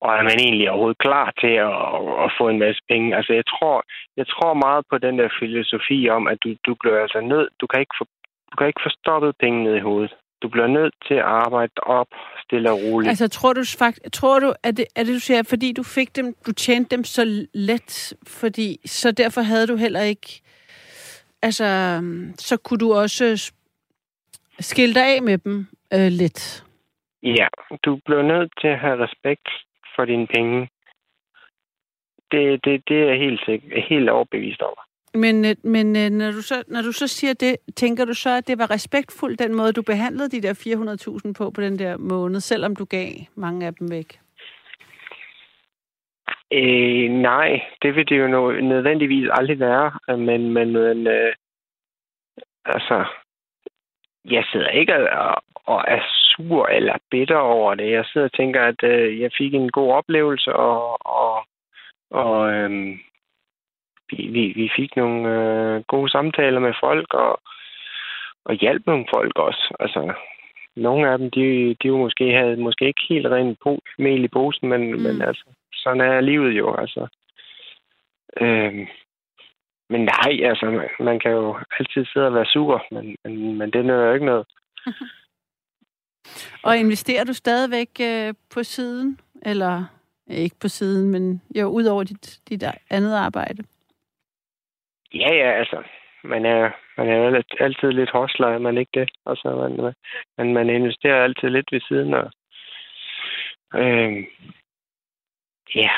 og er man egentlig overhovedet klar til at, at, at få en masse penge? Altså, jeg tror, jeg tror meget på den der filosofi om, at du, du bliver altså nødt... Du kan ikke få, du kan ikke få stoppet penge ned i hovedet. Du bliver nødt til at arbejde op stille og roligt. Altså, tror du, fakt, tror du at det, er det, du siger, fordi du fik dem, du tjente dem så let, fordi så derfor havde du heller ikke, altså, så kunne du også skille dig af med dem øh, lidt. Ja, du bliver nødt til at have respekt for dine penge. Det, det, det er jeg helt, helt overbevist over. Men, øh, men øh, når, du så, når du så siger det, tænker du så, at det var respektfuldt, den måde, du behandlede de der 400.000 på på den der måned, selvom du gav mange af dem væk? Øh, nej, det vil det jo no- nødvendigvis aldrig være. Øh, men, men, men øh, altså, jeg sidder ikke og, og er sur eller bitter over det. Jeg sidder og tænker, at øh, jeg fik en god oplevelse, og, og, og øh, vi, vi, vi fik nogle øh, gode samtaler med folk, og, og hjalp nogle folk også. Altså, nogle af dem, de, de jo måske havde måske ikke helt rent po- mel i posen, men, Mm. men altså, sådan er livet jo, altså. Øhm, men nej, altså, man, man kan jo altid sidde og være sur, men, men, men det nytter jo ikke noget. (laughs) Og investerer du stadigvæk øh, på siden, eller Ikke på siden, men jo, ud over dit, dit andet arbejde. Ja, ja, altså. Man er, man er jo altid lidt hostler, er man ikke det? Altså, man, man, man investerer altid lidt ved siden af. Øh, ja,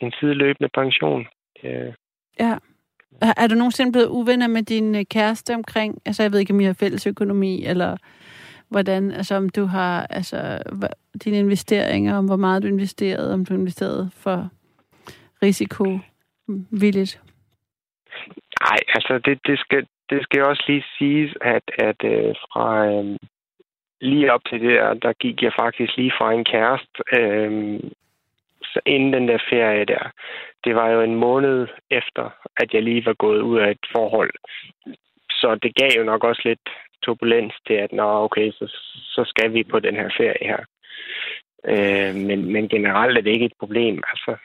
en sideløbende pension. Øh. Ja. Er du nogensinde blevet uvenner med din øh, kæreste omkring, altså jeg ved ikke, om I har fælles økonomi, eller hvordan, altså om du har, altså dine investeringer, om hvor meget du investerede, om du investerede for risikovilligt? Nej, altså det, det, skal, det skal også lige siges, at, at øh, fra øh, lige op til det der, der gik jeg faktisk lige fra en kæreste, øh, så inden den der ferie der. Det var jo en måned efter, at jeg lige var gået ud af et forhold. Så det gav jo nok også lidt turbulens til, at nå, okay, så, så skal vi på den her ferie her. Øh, men, men generelt er det ikke et problem. Altså,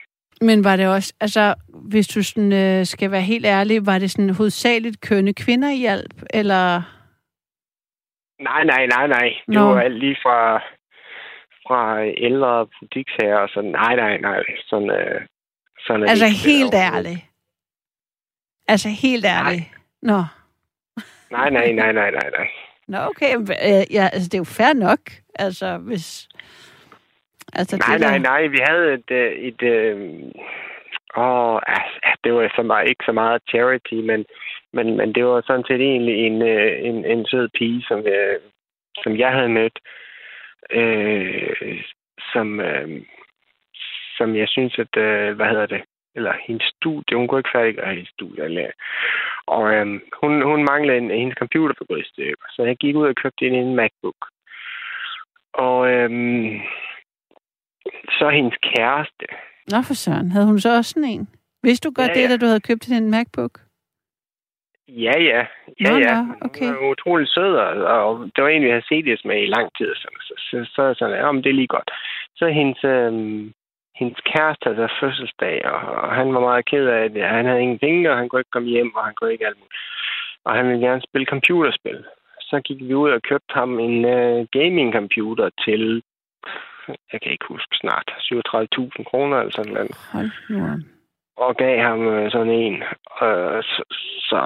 men var det også, altså, hvis du sådan, øh, skal være helt ærlig, var det sådan hovedsageligt kønne kvinder i hjælp, eller? Nej, nej, nej, nej. Det Nå. var alt lige fra, fra ældre butiksherrer og sådan. Nej, nej, nej. Sådan, øh, sådan altså helt ærligt? Altså helt ærligt? Nå. Nej, nej, nej, nej, nej, nej. Nå, okay. Øh, ja, altså, det er jo fair nok. Altså, hvis... Altså, nej, det nej, nej. Vi havde et... Øh, et, et øh... Åh, altså, det var så meget, ikke så meget charity, men, men, men det var sådan set egentlig en, øh, en, en sød pige, som, øh, som jeg havde mødt, øh, som, øh, som jeg synes, at, øh, hvad hedder det, eller hendes studie, hun kunne ikke færdiggøre hendes studie. Eller, og øh, hun, hun manglede en, hendes computer for gået i stykker, så jeg gik ud og købte en, en MacBook. Og øh, så hendes kæreste. Nå for søren, havde hun så også sådan en? Vidste du godt ja, det, ja. da du havde købt en MacBook? Ja, ja. Ja, nå, ja. Nå, okay. Hun var utrolig sød, og det var en, vi havde set det med i lang tid. Så, så, så, så sådan, ja, men det er lige godt. Så hendes, øh, hendes kæreste havde fødselsdag, og, og han var meget ked af det. Han havde ingen penge, og han kunne ikke komme hjem, og han kunne ikke alt muligt. Og han ville gerne spille computerspil. Så gik vi ud og købte ham en uh, gaming-computer til jeg kan ikke huske, snart 37.000 kroner eller sådan noget. Hold Og gav ham øh, sådan en. Øh, så, så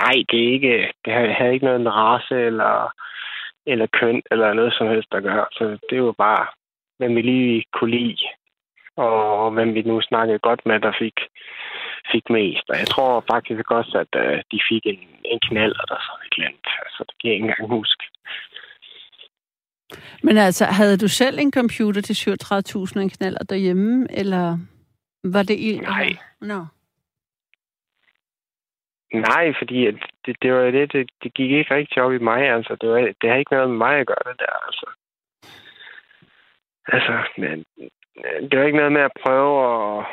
nej, det er ikke, det havde ikke noget med race eller, eller køn eller noget som helst at gøre. Så det var bare, hvem vi lige kunne lide. Og hvem vi nu snakkede godt med, der fik, fik mest. Og jeg tror faktisk også, at uh, de fik en, en knald, der så er glemt. Altså, det kan jeg ikke engang huske. Men altså, havde du selv en computer til 37.000 en knaller derhjemme, eller var det i... Nej. No. Nej, fordi det, det var det, det, det gik ikke rigtig op i mig, altså. Det, var, det har ikke noget med mig at gøre, det der, altså. Altså, men, det var ikke noget med at prøve at,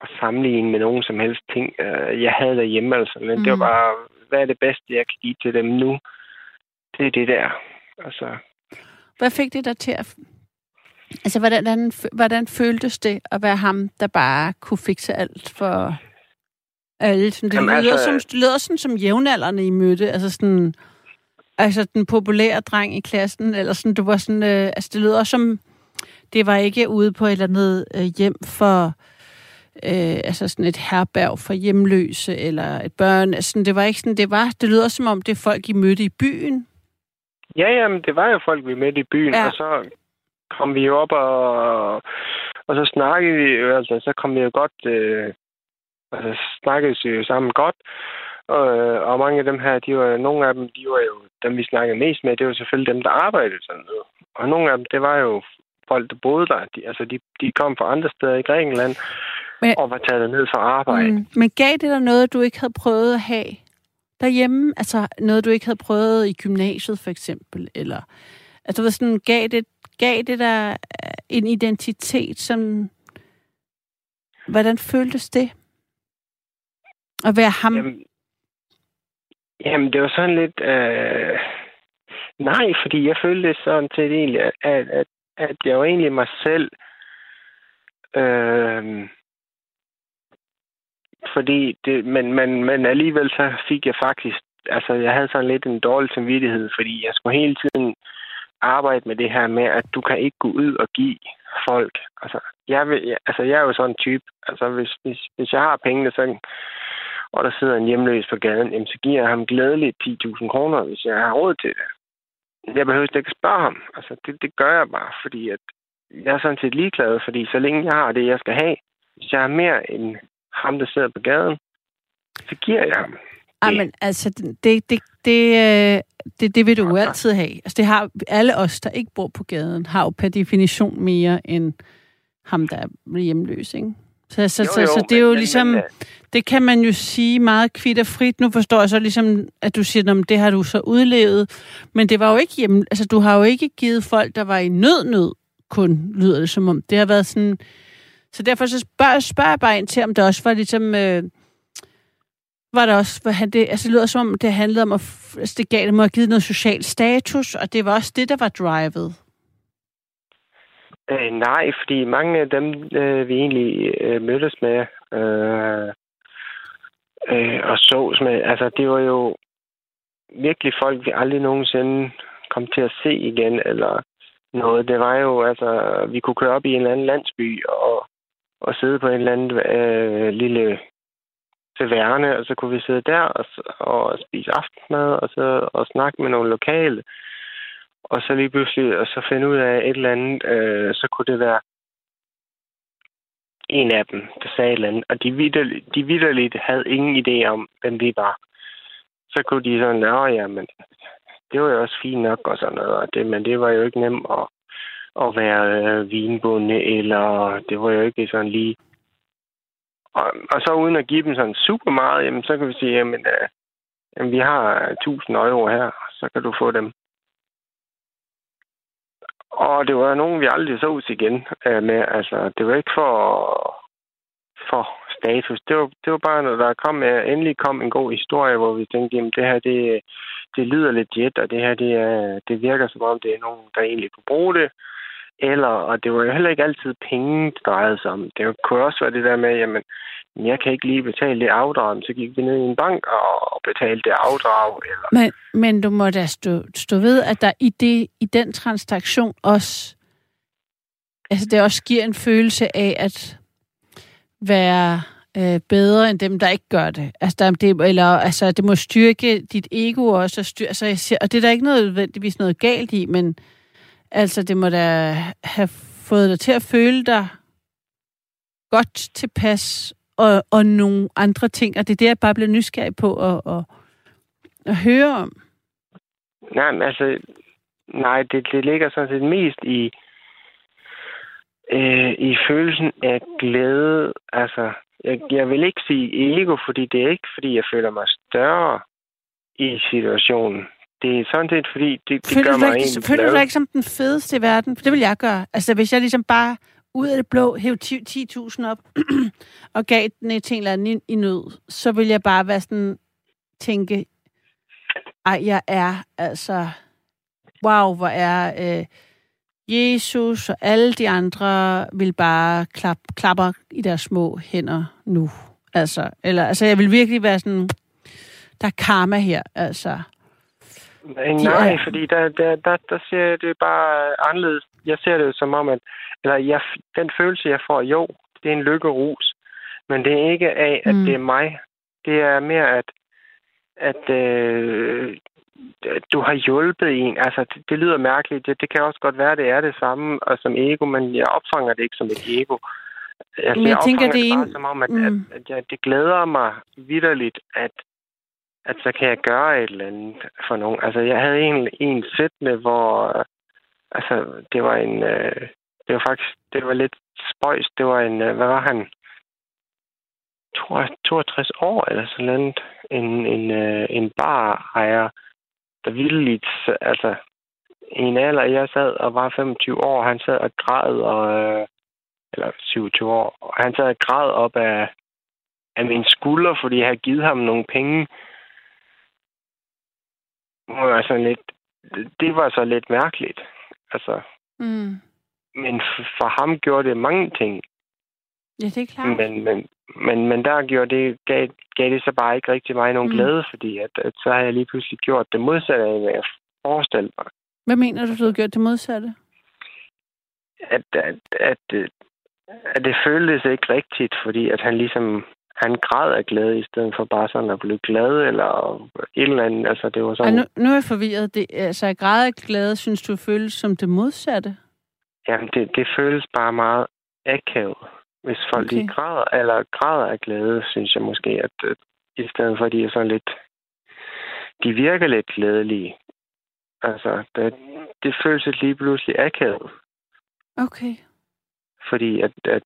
at sammenligne med nogen som helst ting, øh, jeg havde derhjemme, altså. Men mm. det var mm. bare, hvad er det bedste, jeg kan give til dem nu? Det er det der. Altså. Hvad fik det dig til at... Altså, hvordan, hvordan føltes det at være ham, der bare kunne fikse alt for alle? Sådan, det, Jamen, lyder altså... som, det lyder sådan som jævnaldrende, I mødte. Altså sådan... Altså, den populære dreng i klassen, eller sådan, du var sådan... Øh, altså, det lyder som... Det var ikke ude på et eller andet øh, hjem for... Øh, altså sådan et herberg for hjemløse, eller et børn. Altså, det var ikke sådan, det var... Det lyder som om, det er folk, I mødte i byen, Ja, jamen, det var jo folk, vi mødte i byen, ja. og så kom vi jo op, og, og så snakkede vi altså, så kom vi jo godt, øh, altså, snakkede vi jo sammen godt, og, og mange af dem her, de var, nogle af dem, de var jo, dem vi snakkede mest med, det var selvfølgelig dem, der arbejdede sådan noget. Og nogle af dem, det var jo folk, der boede der. De, altså, de, de kom fra andre steder i Grækenland, men, og var taget ned for arbejde. Mm, men gav det dig noget, du ikke havde prøvet at have derhjemme? Altså noget, du ikke havde prøvet i gymnasiet for eksempel? Eller, altså hvad sådan, gav det, gav det der øh, en identitet, som... Hvordan føltes det? At være ham? Jamen, jamen det var sådan lidt... Øh... Nej, fordi jeg følte sådan til egentlig, at, at, at jeg var egentlig mig selv. Øh fordi det, men, men, men alligevel så fik jeg faktisk, altså jeg havde sådan lidt en dårlig samvittighed, fordi jeg skulle hele tiden arbejde med det her med, at du kan ikke gå ud og give folk. Altså, jeg, vil, altså, jeg er jo sådan en type. Altså, hvis, hvis, hvis jeg har pengene, så, og der sidder en hjemløs på gaden, jamen, så giver jeg ham glædeligt 10.000 kroner, hvis jeg har råd til det. Jeg behøver ikke spørge ham. Altså, det, det gør jeg bare, fordi at jeg er sådan set ligeglad, fordi så længe jeg har det, jeg skal have, hvis jeg har mere end ham, der sidder på gaden, så giver jeg ham. Ej, men altså, det, det, det, øh, det, det vil du jo altid have. Altså, det har alle os, der ikke bor på gaden, har jo per definition mere end ham, der er hjemløs, ikke? Så, så, jo, jo, så, så det er jo men, ligesom, men, det kan man jo sige meget kvitt og frit. Nu forstår jeg så ligesom, at du siger, at det har du så udlevet. Men det var jo ikke hjemme, altså du har jo ikke givet folk, der var i nød, nød kun, lyder det som om. Det har været sådan, så derfor så spørger, spørger jeg bare ind til, om det også var ligesom, øh, var der også, hvor han det, altså det lyder som om, det handlede om, at altså det gav dem at give noget social status, og det var også det, der var drivet. Øh, nej, fordi mange af dem, øh, vi egentlig øh, mødtes med øh, øh, og sås med, altså det var jo virkelig folk, vi aldrig nogensinde kom til at se igen, eller noget. Det var jo, altså, vi kunne køre op i en eller anden landsby og, og sidde på en eller anden øh, lille taverne, og så kunne vi sidde der og, og spise aftensmad, og så og snakke med nogle lokale. Og så lige pludselig, og så finde ud af et eller andet, øh, så kunne det være en af dem, der sagde et eller andet. Og de, vidderligt, de vidderligt havde ingen idé om, hvem vi var. Så kunne de sådan, ja, men det var jo også fint nok og sådan noget. Og det, men det var jo ikke nemt at, at være øh, vinbunde, eller det var jo ikke sådan lige og, og så uden at give dem sådan super meget, jamen, så kan vi sige, jamen, øh, jamen vi har 1000 euro her, så kan du få dem. Og det var nogen, vi aldrig så ud igen øh, med. Altså, det var ikke for, for status. Det var, det var bare, når der kom, øh, endelig kom en god historie, hvor vi tænkte, jamen det her, det, det lyder legit, og det her, det, er, det virker som om, det er nogen, der egentlig kunne bruge det. Eller, og det var jo heller ikke altid penge, det drejede sig om. Det kunne også være det der med, jamen, jeg kan ikke lige betale det afdrag, så gik vi ned i en bank og betalte det afdrag. Eller... Men, men du må da stå, stå ved, at der i, det, i den transaktion også, altså det også giver en følelse af at være øh, bedre end dem, der ikke gør det. Altså, der, det, eller, altså, det må styrke dit ego også. Og, styr, altså, jeg siger, og det er der ikke noget, nødvendigvis noget galt i, men Altså, det må da have fået dig til at føle dig godt tilpas og, og nogle andre ting, og det er det, jeg bare bliver nysgerrig på at, at, at høre om. Nej, men altså, nej, det, det ligger sådan set mest i, øh, i følelsen af glæde. Altså, jeg, jeg vil ikke sige ego, fordi det er ikke, fordi jeg føler mig større i situationen det er sådan set, fordi det, det føler gør mig ikke, Føler du dig ikke som den fedeste i verden? For det vil jeg gøre. Altså, hvis jeg ligesom bare ud af det blå hæv 10.000 op (clears throat) og gav den til en eller anden i, i nød, så vil jeg bare være sådan, tænke, ej, jeg er altså, wow, hvor er øh, Jesus og alle de andre vil bare klap, klapper i deres små hænder nu. Altså, eller, altså, jeg vil virkelig være sådan, der er karma her, altså. Nej, er... fordi der, der, der, der ser jeg det bare anderledes. Jeg ser det som om, at eller jeg, den følelse, jeg får, jo, det er en lykkerus. Men det er ikke af, at mm. det er mig. Det er mere, at, at øh, du har hjulpet en. Altså, det, det lyder mærkeligt. Det, det kan også godt være, det er det samme og som ego, men jeg opfanger det ikke som et ego. Altså, jeg, jeg tænker, det er en... som om, at, mm. at, at, at det glæder mig vidderligt, at at så kan jeg gøre et eller andet for nogen. Altså, jeg havde en, en sættende, hvor øh, altså, det var en, øh, det var faktisk, det var lidt spøjs. Det var en, øh, hvad var han? 62 år eller sådan noget. En, en, øh, en bar ejer, der ville altså, i en alder, jeg sad og var 25 år, han sad og græd, og, øh, eller 27 år, og han sad og græd op af, af min skulder, fordi jeg havde givet ham nogle penge, var sådan lidt, det var så lidt mærkeligt. Altså, mm. Men for ham gjorde det mange ting. Ja, det er klart. Men, men, men, men der gjorde det, gav, gav det så bare ikke rigtig mig nogen mm. glæde, fordi at, at så har jeg lige pludselig gjort det modsatte af, hvad jeg forestillede mig. Hvad mener du, du har gjort det modsatte? At, at, at, at, at det føltes ikke rigtigt, fordi at han ligesom han græd af glæde, i stedet for bare sådan at blive glad, eller et eller andet. Altså, det var sådan... nu, nu er jeg forvirret. Det, altså, at græde af glæde, synes du føles som det modsatte? Jamen, det, det føles bare meget akavet. Hvis folk okay. de græder, eller græder af glæde, synes jeg måske, at, at i stedet for, at de er sådan lidt... De virker lidt glædelige. Altså, det, det føles lige pludselig akavet. Okay. Fordi at, at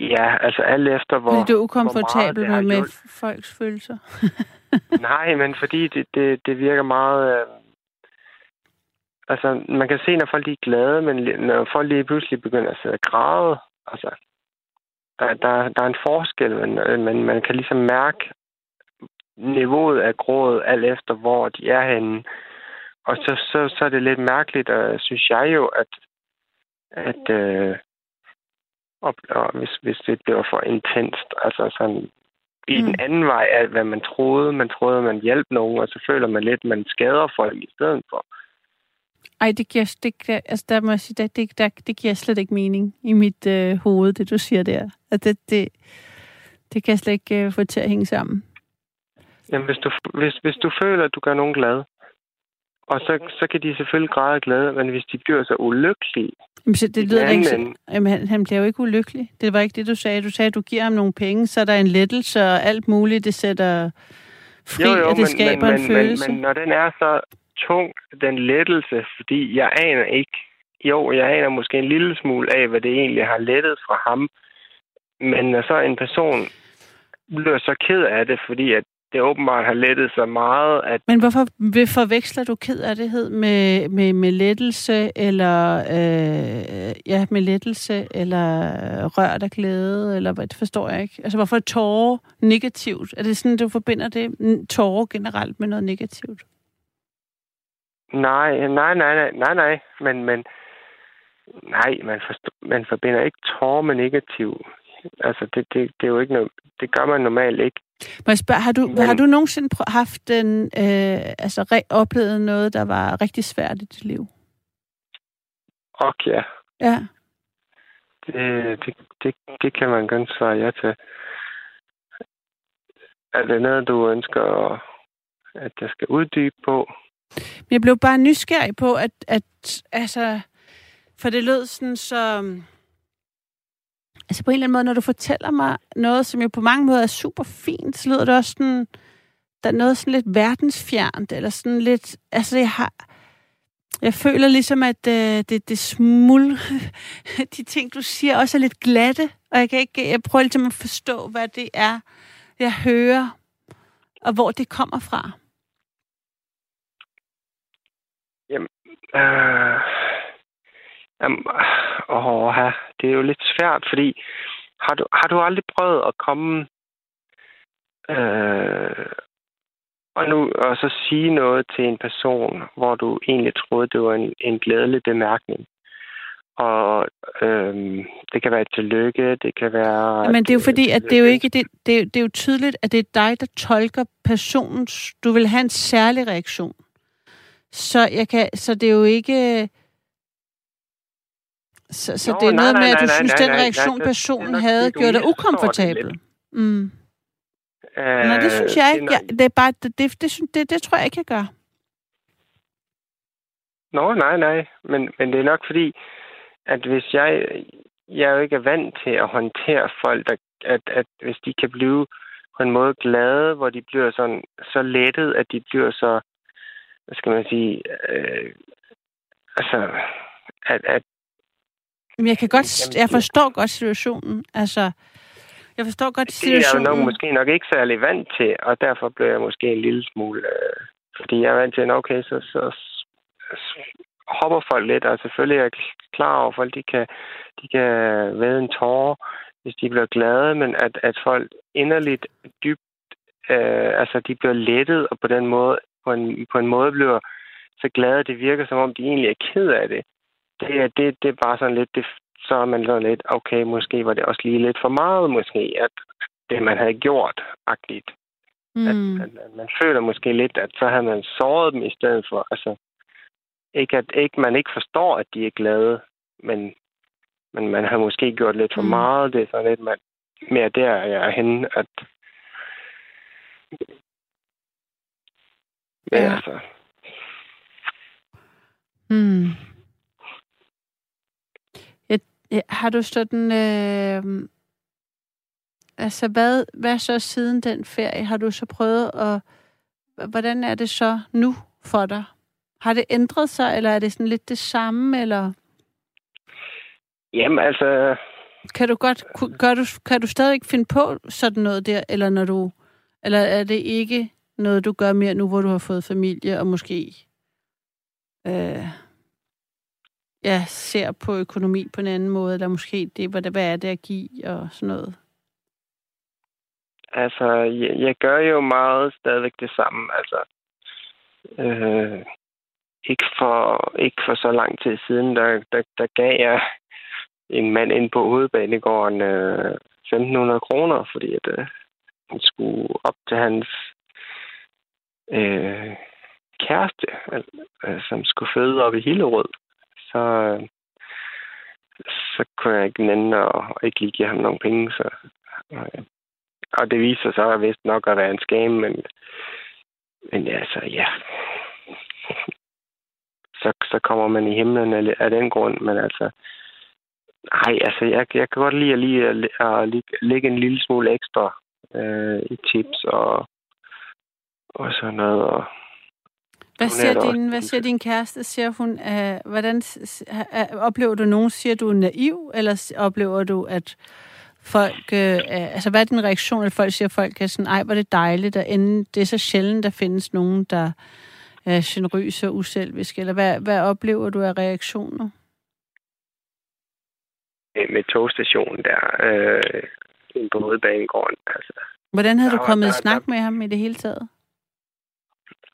Ja, altså alt efter, hvor... Fordi du er ukomfortabel med, med folks følelser? (laughs) (laughs) Nej, men fordi det, det, det virker meget... Øh... Altså, man kan se, når folk er glade, men når folk lige pludselig begynder at sidde og græde, altså, der, der, der er en forskel, men, øh, men man kan ligesom mærke niveauet af grådet, alt efter, hvor de er henne. Og så, så, så er det lidt mærkeligt, og synes jeg jo, at, at øh, og, og hvis, hvis det bliver for intenst. Altså sådan i mm. den anden vej af, hvad man troede. Man troede, man hjalp nogen, og så føler man lidt, at man skader folk i stedet for. Ej, det giver, det, altså der må jeg sige, det, det, der, det giver slet ikke mening i mit øh, hoved, det du siger der. At det, det, det kan jeg slet ikke øh, få til at hænge sammen. Jamen, hvis du, hvis, hvis du føler, at du gør nogen glad, og så, så kan de selvfølgelig græde glade, men hvis de bliver så ulykkelige... Men så det lyder ikke så... Jamen, han, han bliver jo ikke ulykkelig. Det var ikke det, du sagde. Du sagde, at du giver ham nogle penge, så er der en lettelse og alt muligt. Det sætter fri, jo, jo, at det men, skaber men, en men, følelse. Men, men når den er så tung, den lettelse, fordi jeg aner ikke... Jo, jeg aner måske en lille smule af, hvad det egentlig har lettet fra ham. Men når så en person bliver så ked af det, fordi at det åbenbart har lettet så meget, at... Men hvorfor forveksler du ked af det med, med, med lettelse, eller øh, ja, med lettelse, eller rørt af glæde, eller hvad, det forstår jeg ikke. Altså, hvorfor er tårer negativt? Er det sådan, du forbinder det, tårer generelt, med noget negativt? Nej, nej, nej, nej, nej, nej, men, men nej, man, forstår, man forbinder ikke tårer med negativ. Altså, det, det, det er jo ikke noget, det gør man normalt ikke. Må jeg spørge, har du, Men, har du nogensinde haft en, øh, altså re- oplevet noget, der var rigtig svært i dit liv? Og ja. Ja. Det, det, det, det kan man godt svare ja til. Er det noget, du ønsker, at jeg skal uddybe på? Men jeg blev bare nysgerrig på, at, at altså, for det lød sådan så altså på en eller anden måde, når du fortæller mig noget, som jo på mange måder er super fint, så lyder det også sådan, der er noget sådan lidt verdensfjernt, eller sådan lidt, altså jeg har, jeg føler ligesom, at øh, det, det smuld, (laughs) de ting, du siger, også er lidt glatte, og jeg kan ikke, jeg prøver ligesom at forstå, hvad det er, jeg hører, og hvor det kommer fra. Jamen, øh, Jamen, åh, det er jo lidt svært, fordi har du, har du aldrig prøvet at komme øh, og nu og så sige noget til en person, hvor du egentlig troede, det var en, en glædelig bemærkning. Og øhm, det kan være et tillykke, det kan være... Men det er jo fordi, at det er jo ikke det, det, er, det er jo tydeligt, at det er dig, der tolker personens... Du vil have en særlig reaktion. Så, jeg kan, så det er jo ikke så, så Nå, det er noget nej, med, at du nej, synes, nej, den reaktion, nej, personen det, havde, gjort dig ukomfortabel? Mm. Øh, Nej, det synes jeg ikke. Det, det, er bare, det, det, det, det, det tror jeg ikke, jeg gør. Nå, nej, nej. Men, men det er nok fordi, at hvis jeg, jeg er jo ikke er vant til at håndtere folk, der, at, at hvis de kan blive på en måde glade, hvor de bliver sådan, så lettet, at de bliver så, hvad skal man sige, øh, altså, men jeg kan godt, jeg forstår godt situationen. Altså, jeg forstår godt situationen. Det er jeg nok, måske nok ikke særlig vant til, og derfor blev jeg måske en lille smule... Øh, fordi jeg er vant til, at okay, så, så, så hopper folk lidt, og selvfølgelig er jeg klar over, at folk de kan, de kan væde en tårer, hvis de bliver glade, men at, at folk inderligt dybt, øh, altså de bliver lettet, og på den måde, på en, på en måde bliver så glade, det virker som om, de egentlig er ked af det det, er, det, det er bare sådan lidt, det, så er man sådan lidt, okay, måske var det også lige lidt for meget, måske, at det, man havde gjort, agtigt. Mm. At, at, at, man føler måske lidt, at så havde man såret dem i stedet for, altså, ikke at ikke, man ikke forstår, at de er glade, men, men man har måske gjort lidt for Mm. meget. Det er sådan lidt man, mere der, jeg er henne, at men Ja. altså, Hmm. Jeg, jeg, har du sådan... Øh, altså, hvad, hvad så siden den ferie? Har du så prøvet at... Hvordan er det så nu for dig? Har det ændret sig, eller er det sådan lidt det samme, eller jamen altså, kan du godt, gør du, kan du stadig finde på sådan noget der, eller når du, eller er det ikke noget, du gør mere nu, hvor du har fået familie, og måske øh, ja, ser på økonomi på en anden måde, eller måske det, hvad, det, hvad er det at give, og sådan noget? Altså, jeg, jeg gør jo meget stadigvæk det samme. Altså, øh, ikke, for, ikke for så lang tid siden, der, der, der gav jeg en mand ind på hovedbanegården øh, 1.500 kroner, fordi at, øh, han skulle op til hans øh, kæreste, øh, som skulle føde op i Hillerød. Så, øh, så kunne jeg ikke nænde og ikke lige give ham nogle penge, så... Øh, og det viser sig så vist nok at være en skam, men, men altså, ja. (laughs) Så, så kommer man i himlen af, af den grund, men altså, nej, altså, jeg, jeg kan godt lide at, lige, at, at lægge en lille smule ekstra øh, i tips og, og sådan noget. Og, hvad er siger, din, hvad siger din kæreste? Siger hun, uh, hvordan uh, oplever du nogen, siger du naiv, eller oplever du, at folk, uh, altså hvad er din reaktion, at folk siger, at folk er sådan, ej, hvor er det dejligt, at ende, det er så sjældent, der findes nogen, der er generøse og uselviske, eller hvad, hvad oplever du af reaktioner? øh, med togstationen der, øh, på hovedbanegården. Altså, Hvordan havde Der du var- kommet i der- snak med ham i det hele taget?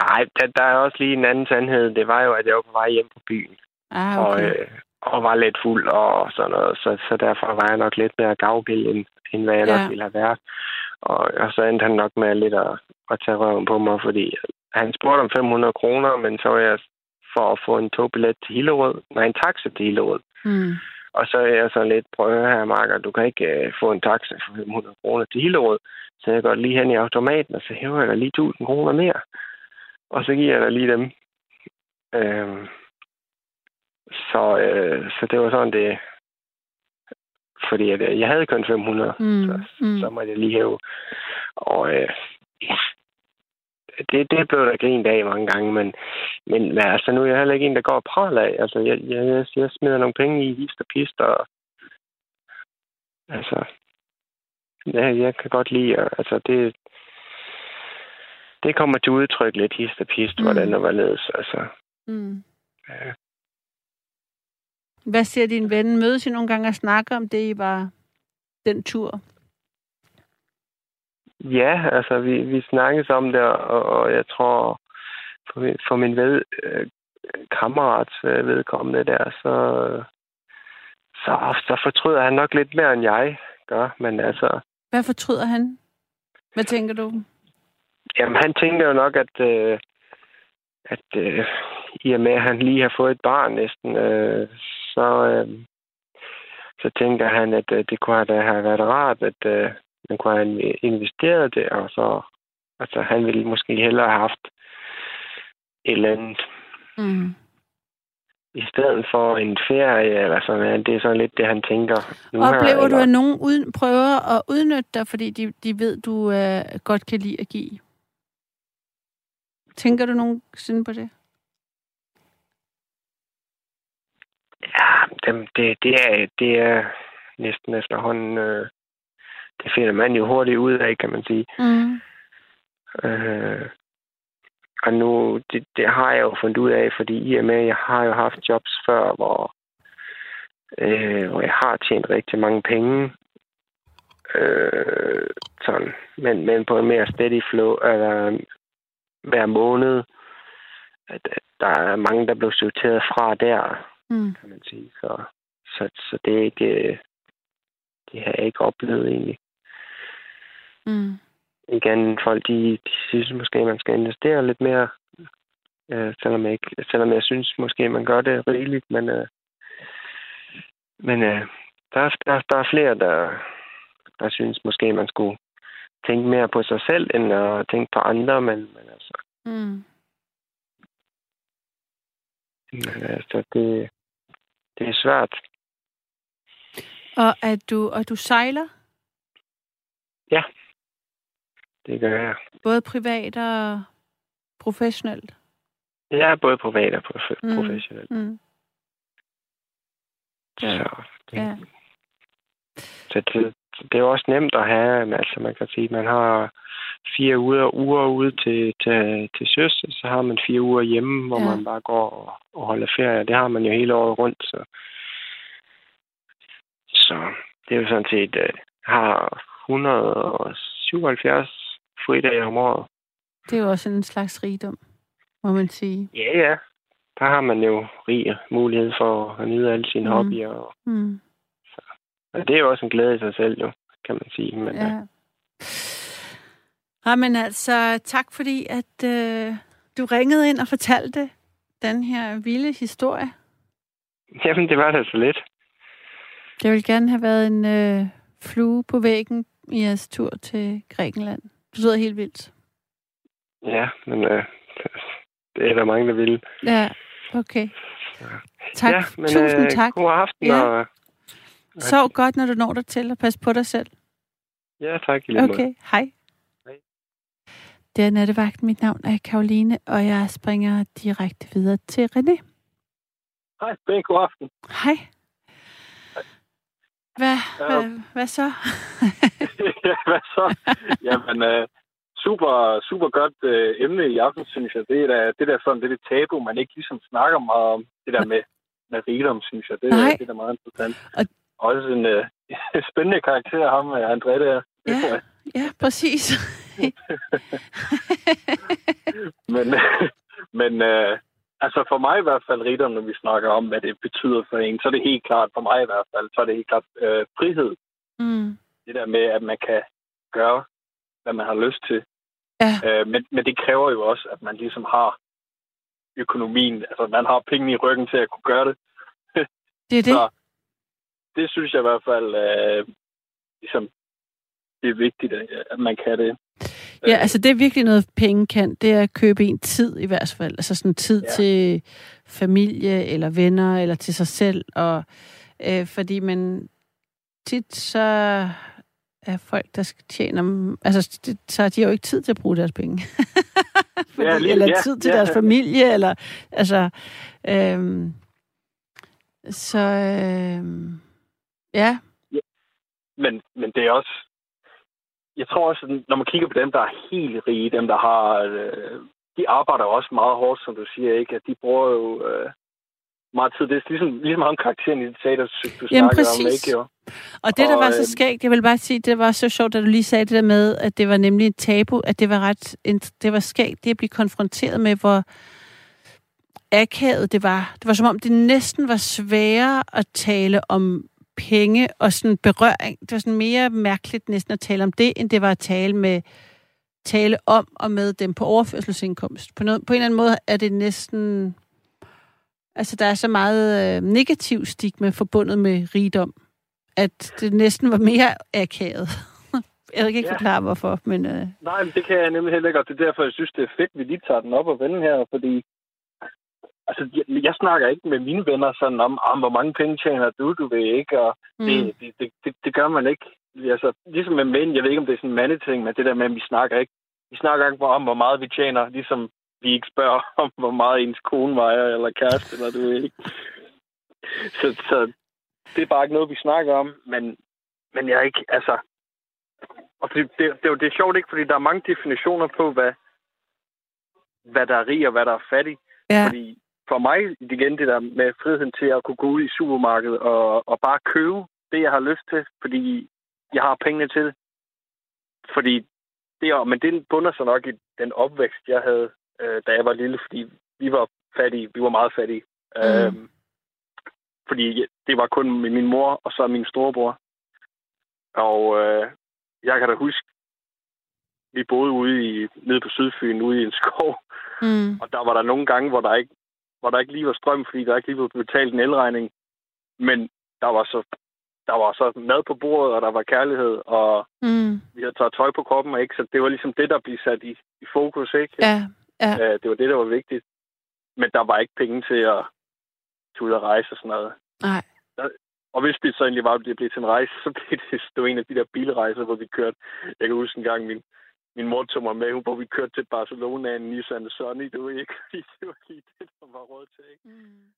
Nej, der, der er også lige en anden sandhed. Det var jo, at jeg var på vej hjem på byen. Ah, og, okay. øh, og var lidt fuld og sådan noget. Så, så derfor var jeg nok lidt mere gavgild, end, end hvad jeg Ja. nok ville have været. Og, og så endte han nok med lidt at, at tage røven på mig, fordi han spurgte om 500 kroner, men så var jeg for at få en togbillet til Hillerød. Nej, en taxa til Hillerød. Mm. Og så er jeg så lidt, prøv at her, Marker, du kan ikke øh, få en taxa for 500 kroner til Hillerød. Så jeg går lige hen i automaten, og så hæver jeg lige 1000 kroner mere. Og så giver jeg dig lige dem. Øhm, så, øh, så det var sådan, det... Fordi at, øh, jeg havde kun 500, Mm. så, Mm. så måtte jeg lige hæve. Og øh, ja, det, det blev der grint af mange gange, men, men, men altså, nu er jeg heller ikke en, der går og praler af. Altså, jeg, jeg, jeg, jeg smider nogle penge i hist og pist, og altså, ja, jeg kan godt lide, altså, det, det kommer til udtryk lidt hist og pist, Mm. hvordan og hvorledes, altså. Mm. Ja. Hvad siger din ven? Mødes I nogle gange og snakker om det, I var den tur? Ja, altså, vi, vi snakkes om det, og, og jeg tror, for min, for min ved, øh, kammerats øh, vedkommende der, så, så, så fortryder han nok lidt mere, end jeg gør. Men altså, Hvad fortryder han? Hvad tænker du? Jamen, han tænker jo nok, at, øh, at øh, i og med, at han lige har fået et barn næsten, øh, så, øh, så tænker han, at øh, det kunne da have været rart, at øh, man kunne have investeret det, og så altså, han ville måske hellere have haft et eller andet Mm. i stedet for en ferie eller sådan noget. Det er sådan lidt det, han tænker nu her. Oplever du, eller- at nogen ud, prøver at udnytte dig, fordi de, de ved, du øh, godt kan lide at give? Tænker du nogensinde på det? Ja, dem, det, det, er, det er næsten efterhånden... Øh, det finder man jo hurtigt ud af, kan man sige. Mm. Øh, og nu, det, det har jeg jo fundet ud af, fordi i og med, jeg har jo haft jobs før, hvor, øh, hvor jeg har tjent rigtig mange penge. Øh, sådan, men, men på en mere steady flow, eller hver måned, at, at der er mange, der blev sorteret fra der, Mm. kan man sige. Så, så, så det er ikke, øh, det har jeg ikke oplevet egentlig. Mm. Igen, folk de, de synes måske, at man skal investere lidt mere Øh, selvom, jeg ikke, selvom jeg synes måske, man gør det rigeligt, men, øh, men øh, der, er, der, der er flere, der, der synes måske, man skulle tænke mere på sig selv, end at tænke på andre, men, men altså... Mm. Men, altså, det, det er svært. Og at du, og du sejler? Ja, det gør jeg. Både privat og professionelt? Ja, både privat og prof- mm. professionelt. Mm. Ja. Så, det, Ja. så det, det er også nemt at have, altså man kan sige, man har fire uger, uger ude til, til, til søs, så har man fire uger hjemme, hvor Ja. man bare går og, og holder ferie. Det har man jo hele året rundt, så, så det er jo sådan set, øh, har 177 fridage om året. Det er jo også en slags rigdom, må man sige. Ja, ja. Der har man jo rig mulighed for at nyde alle sine mm. hobbyer. Og, Mm. Og det er jo også en glæde i sig selv, jo, kan man sige. Men, ja. Ja. Ja, men altså, tak fordi, at øh, du ringede ind og fortalte den her vilde historie. Jamen, det var da så lidt. Det ville gerne have været en øh, flue på væggen i jeres tur til Grækenland. Det lyder helt vildt. Ja, men øh, det er der mange, der vil. Ja, okay. Tak. ja, men, Tusind øh, tak. God aften. Ja. Og, Sov godt, når du når dig til, og pas på dig selv. ja, tak i måde. Okay, hej. Hej. Det er nattevagten. Mit navn er Karoline, og jeg springer direkte videre til René. Hej, Ben, god aften. Hej. Hvad, Ja. hvad, hvad så? (laughs) ja, hvad så? Jamen, øh, super, super godt øh, emne i aften, synes jeg. Det er da, det der sådan, det er det tabu, man ikke ligesom snakker meget om. Det der med, med rigdom, synes jeg. Det, er- Nej. det er da meget interessant. Og- Også en øh, (laughs) spændende karakter, ham øh, André der. Ja. Ja, præcis. (laughs) Men, (laughs) men øh, altså for mig i hvert fald, rigdom, når vi snakker om, hvad det betyder for en, så er det helt klart, for mig i hvert fald, så er det helt klart øh, frihed. mm. det der med, at man kan gøre, hvad man har lyst til. Ja. Øh, men, men det kræver jo også, at man ligesom har økonomien, altså man har penge i ryggen til at kunne gøre det. Det er det. Så det synes jeg i hvert fald, øh, ligesom, det er vigtigt, at man kan det. Ja, altså det er virkelig noget, penge kan. Det er at købe en tid i hvert fald. Altså sådan tid ja. Til familie eller venner eller til sig selv. Og, øh, fordi man tit så er folk, der skal tjene... Altså, det, så har de jo ikke tid til at bruge deres penge. (laughs) fordi, Ja, lige- eller ja, tid til ja. deres familie, eller... Altså, øhm, så... Øhm, ja, Men, men det er også, jeg tror også, når man kigger på dem, der er helt rige, dem, der har, øh, de arbejder også meget hårdt, som du siger, ikke? At de bruger jo øh, meget tid. Det er ligesom, ligesom ham karakteren i det der du Jamen, snakkede om, præcis. ikke? Jo? Og det, der Og, var så øhm, skægt, jeg vil bare sige, det var så sjovt, at du lige sagde det der med, at det var nemlig et tabu, at det var ret, det var skægt, det at blive konfronteret med, hvor akavet det var. Det var som om, det næsten var sværere at tale om penge og sådan berøring. Det var sådan mere mærkeligt næsten at tale om det, end det var at tale med tale om og med dem på overførselsindkomst. På, noget, på en eller anden måde er det næsten... Altså, der er så meget øh, negativ stigma forbundet med rigdom, at det næsten var mere akavet. (laughs) Jeg kan ikke Ja. forklare, hvorfor, men... Øh, Nej, men det kan jeg nemlig heller ikke, og det er derfor, jeg synes, det er fedt, vi lige tager den op og vende her, fordi altså, jeg, jeg snakker ikke med mine venner sådan om, om hvor mange penge tjener du, du ved ikke, og mm, det, det, det, det, det gør man ikke. Altså, ligesom med mænd, jeg ved ikke, om det er sådan en mandeting, men det der med, at vi snakker ikke, vi snakker ikke om, hvor meget vi tjener, ligesom vi ikke spørger (laughs) om, hvor meget ens kone vejer, eller kæreste, eller du ved ikke. Så, så det er bare ikke noget, vi snakker om, men, men jeg er ikke, altså... Og det, det, det, er jo- det er sjovt ikke, fordi der er mange definitioner på, hvad, hvad der er rig og hvad der er fattig. ja, Fordi for mig, igen det der med friheden til at kunne gå ud i supermarkedet og, og bare købe det, jeg har lyst til, fordi jeg har pengene til det. Fordi det er, men det bunder sig nok i den opvækst, jeg havde, øh, da jeg var lille, fordi vi var fattige, vi var meget fattige. Mm. Øhm, fordi det var kun min mor og så min storebror. Og øh, jeg kan da huske, vi boede ude i, nede på Sydfyn, ude i en skov, Mm. Og der var der nogle gange, hvor der ikke, hvor der ikke lige var strøm, fordi der ikke lige var betalt en elregning. Men der var så der var så mad på bordet, og der var kærlighed, og Mm. vi havde taget tøj på kroppen, ikke? Så det var ligesom det, der blev sat i, i fokus, ikke? Ja, ja. Øh, det var det, der var vigtigt. Men der var ikke penge til at tage og rejse og sådan noget. Nej. Og hvis det så egentlig var, at det blev til en rejse, (laughs) så blev det, det var en af de der bilrejser, hvor vi kørte. Jeg kan huske en gang, min, min mor tog mig med, hvor vi kørte til Barcelona i en Nissan Sunny, du ved ikke, fordi (laughs) det var lige det, der var råd til, ikke? Mm.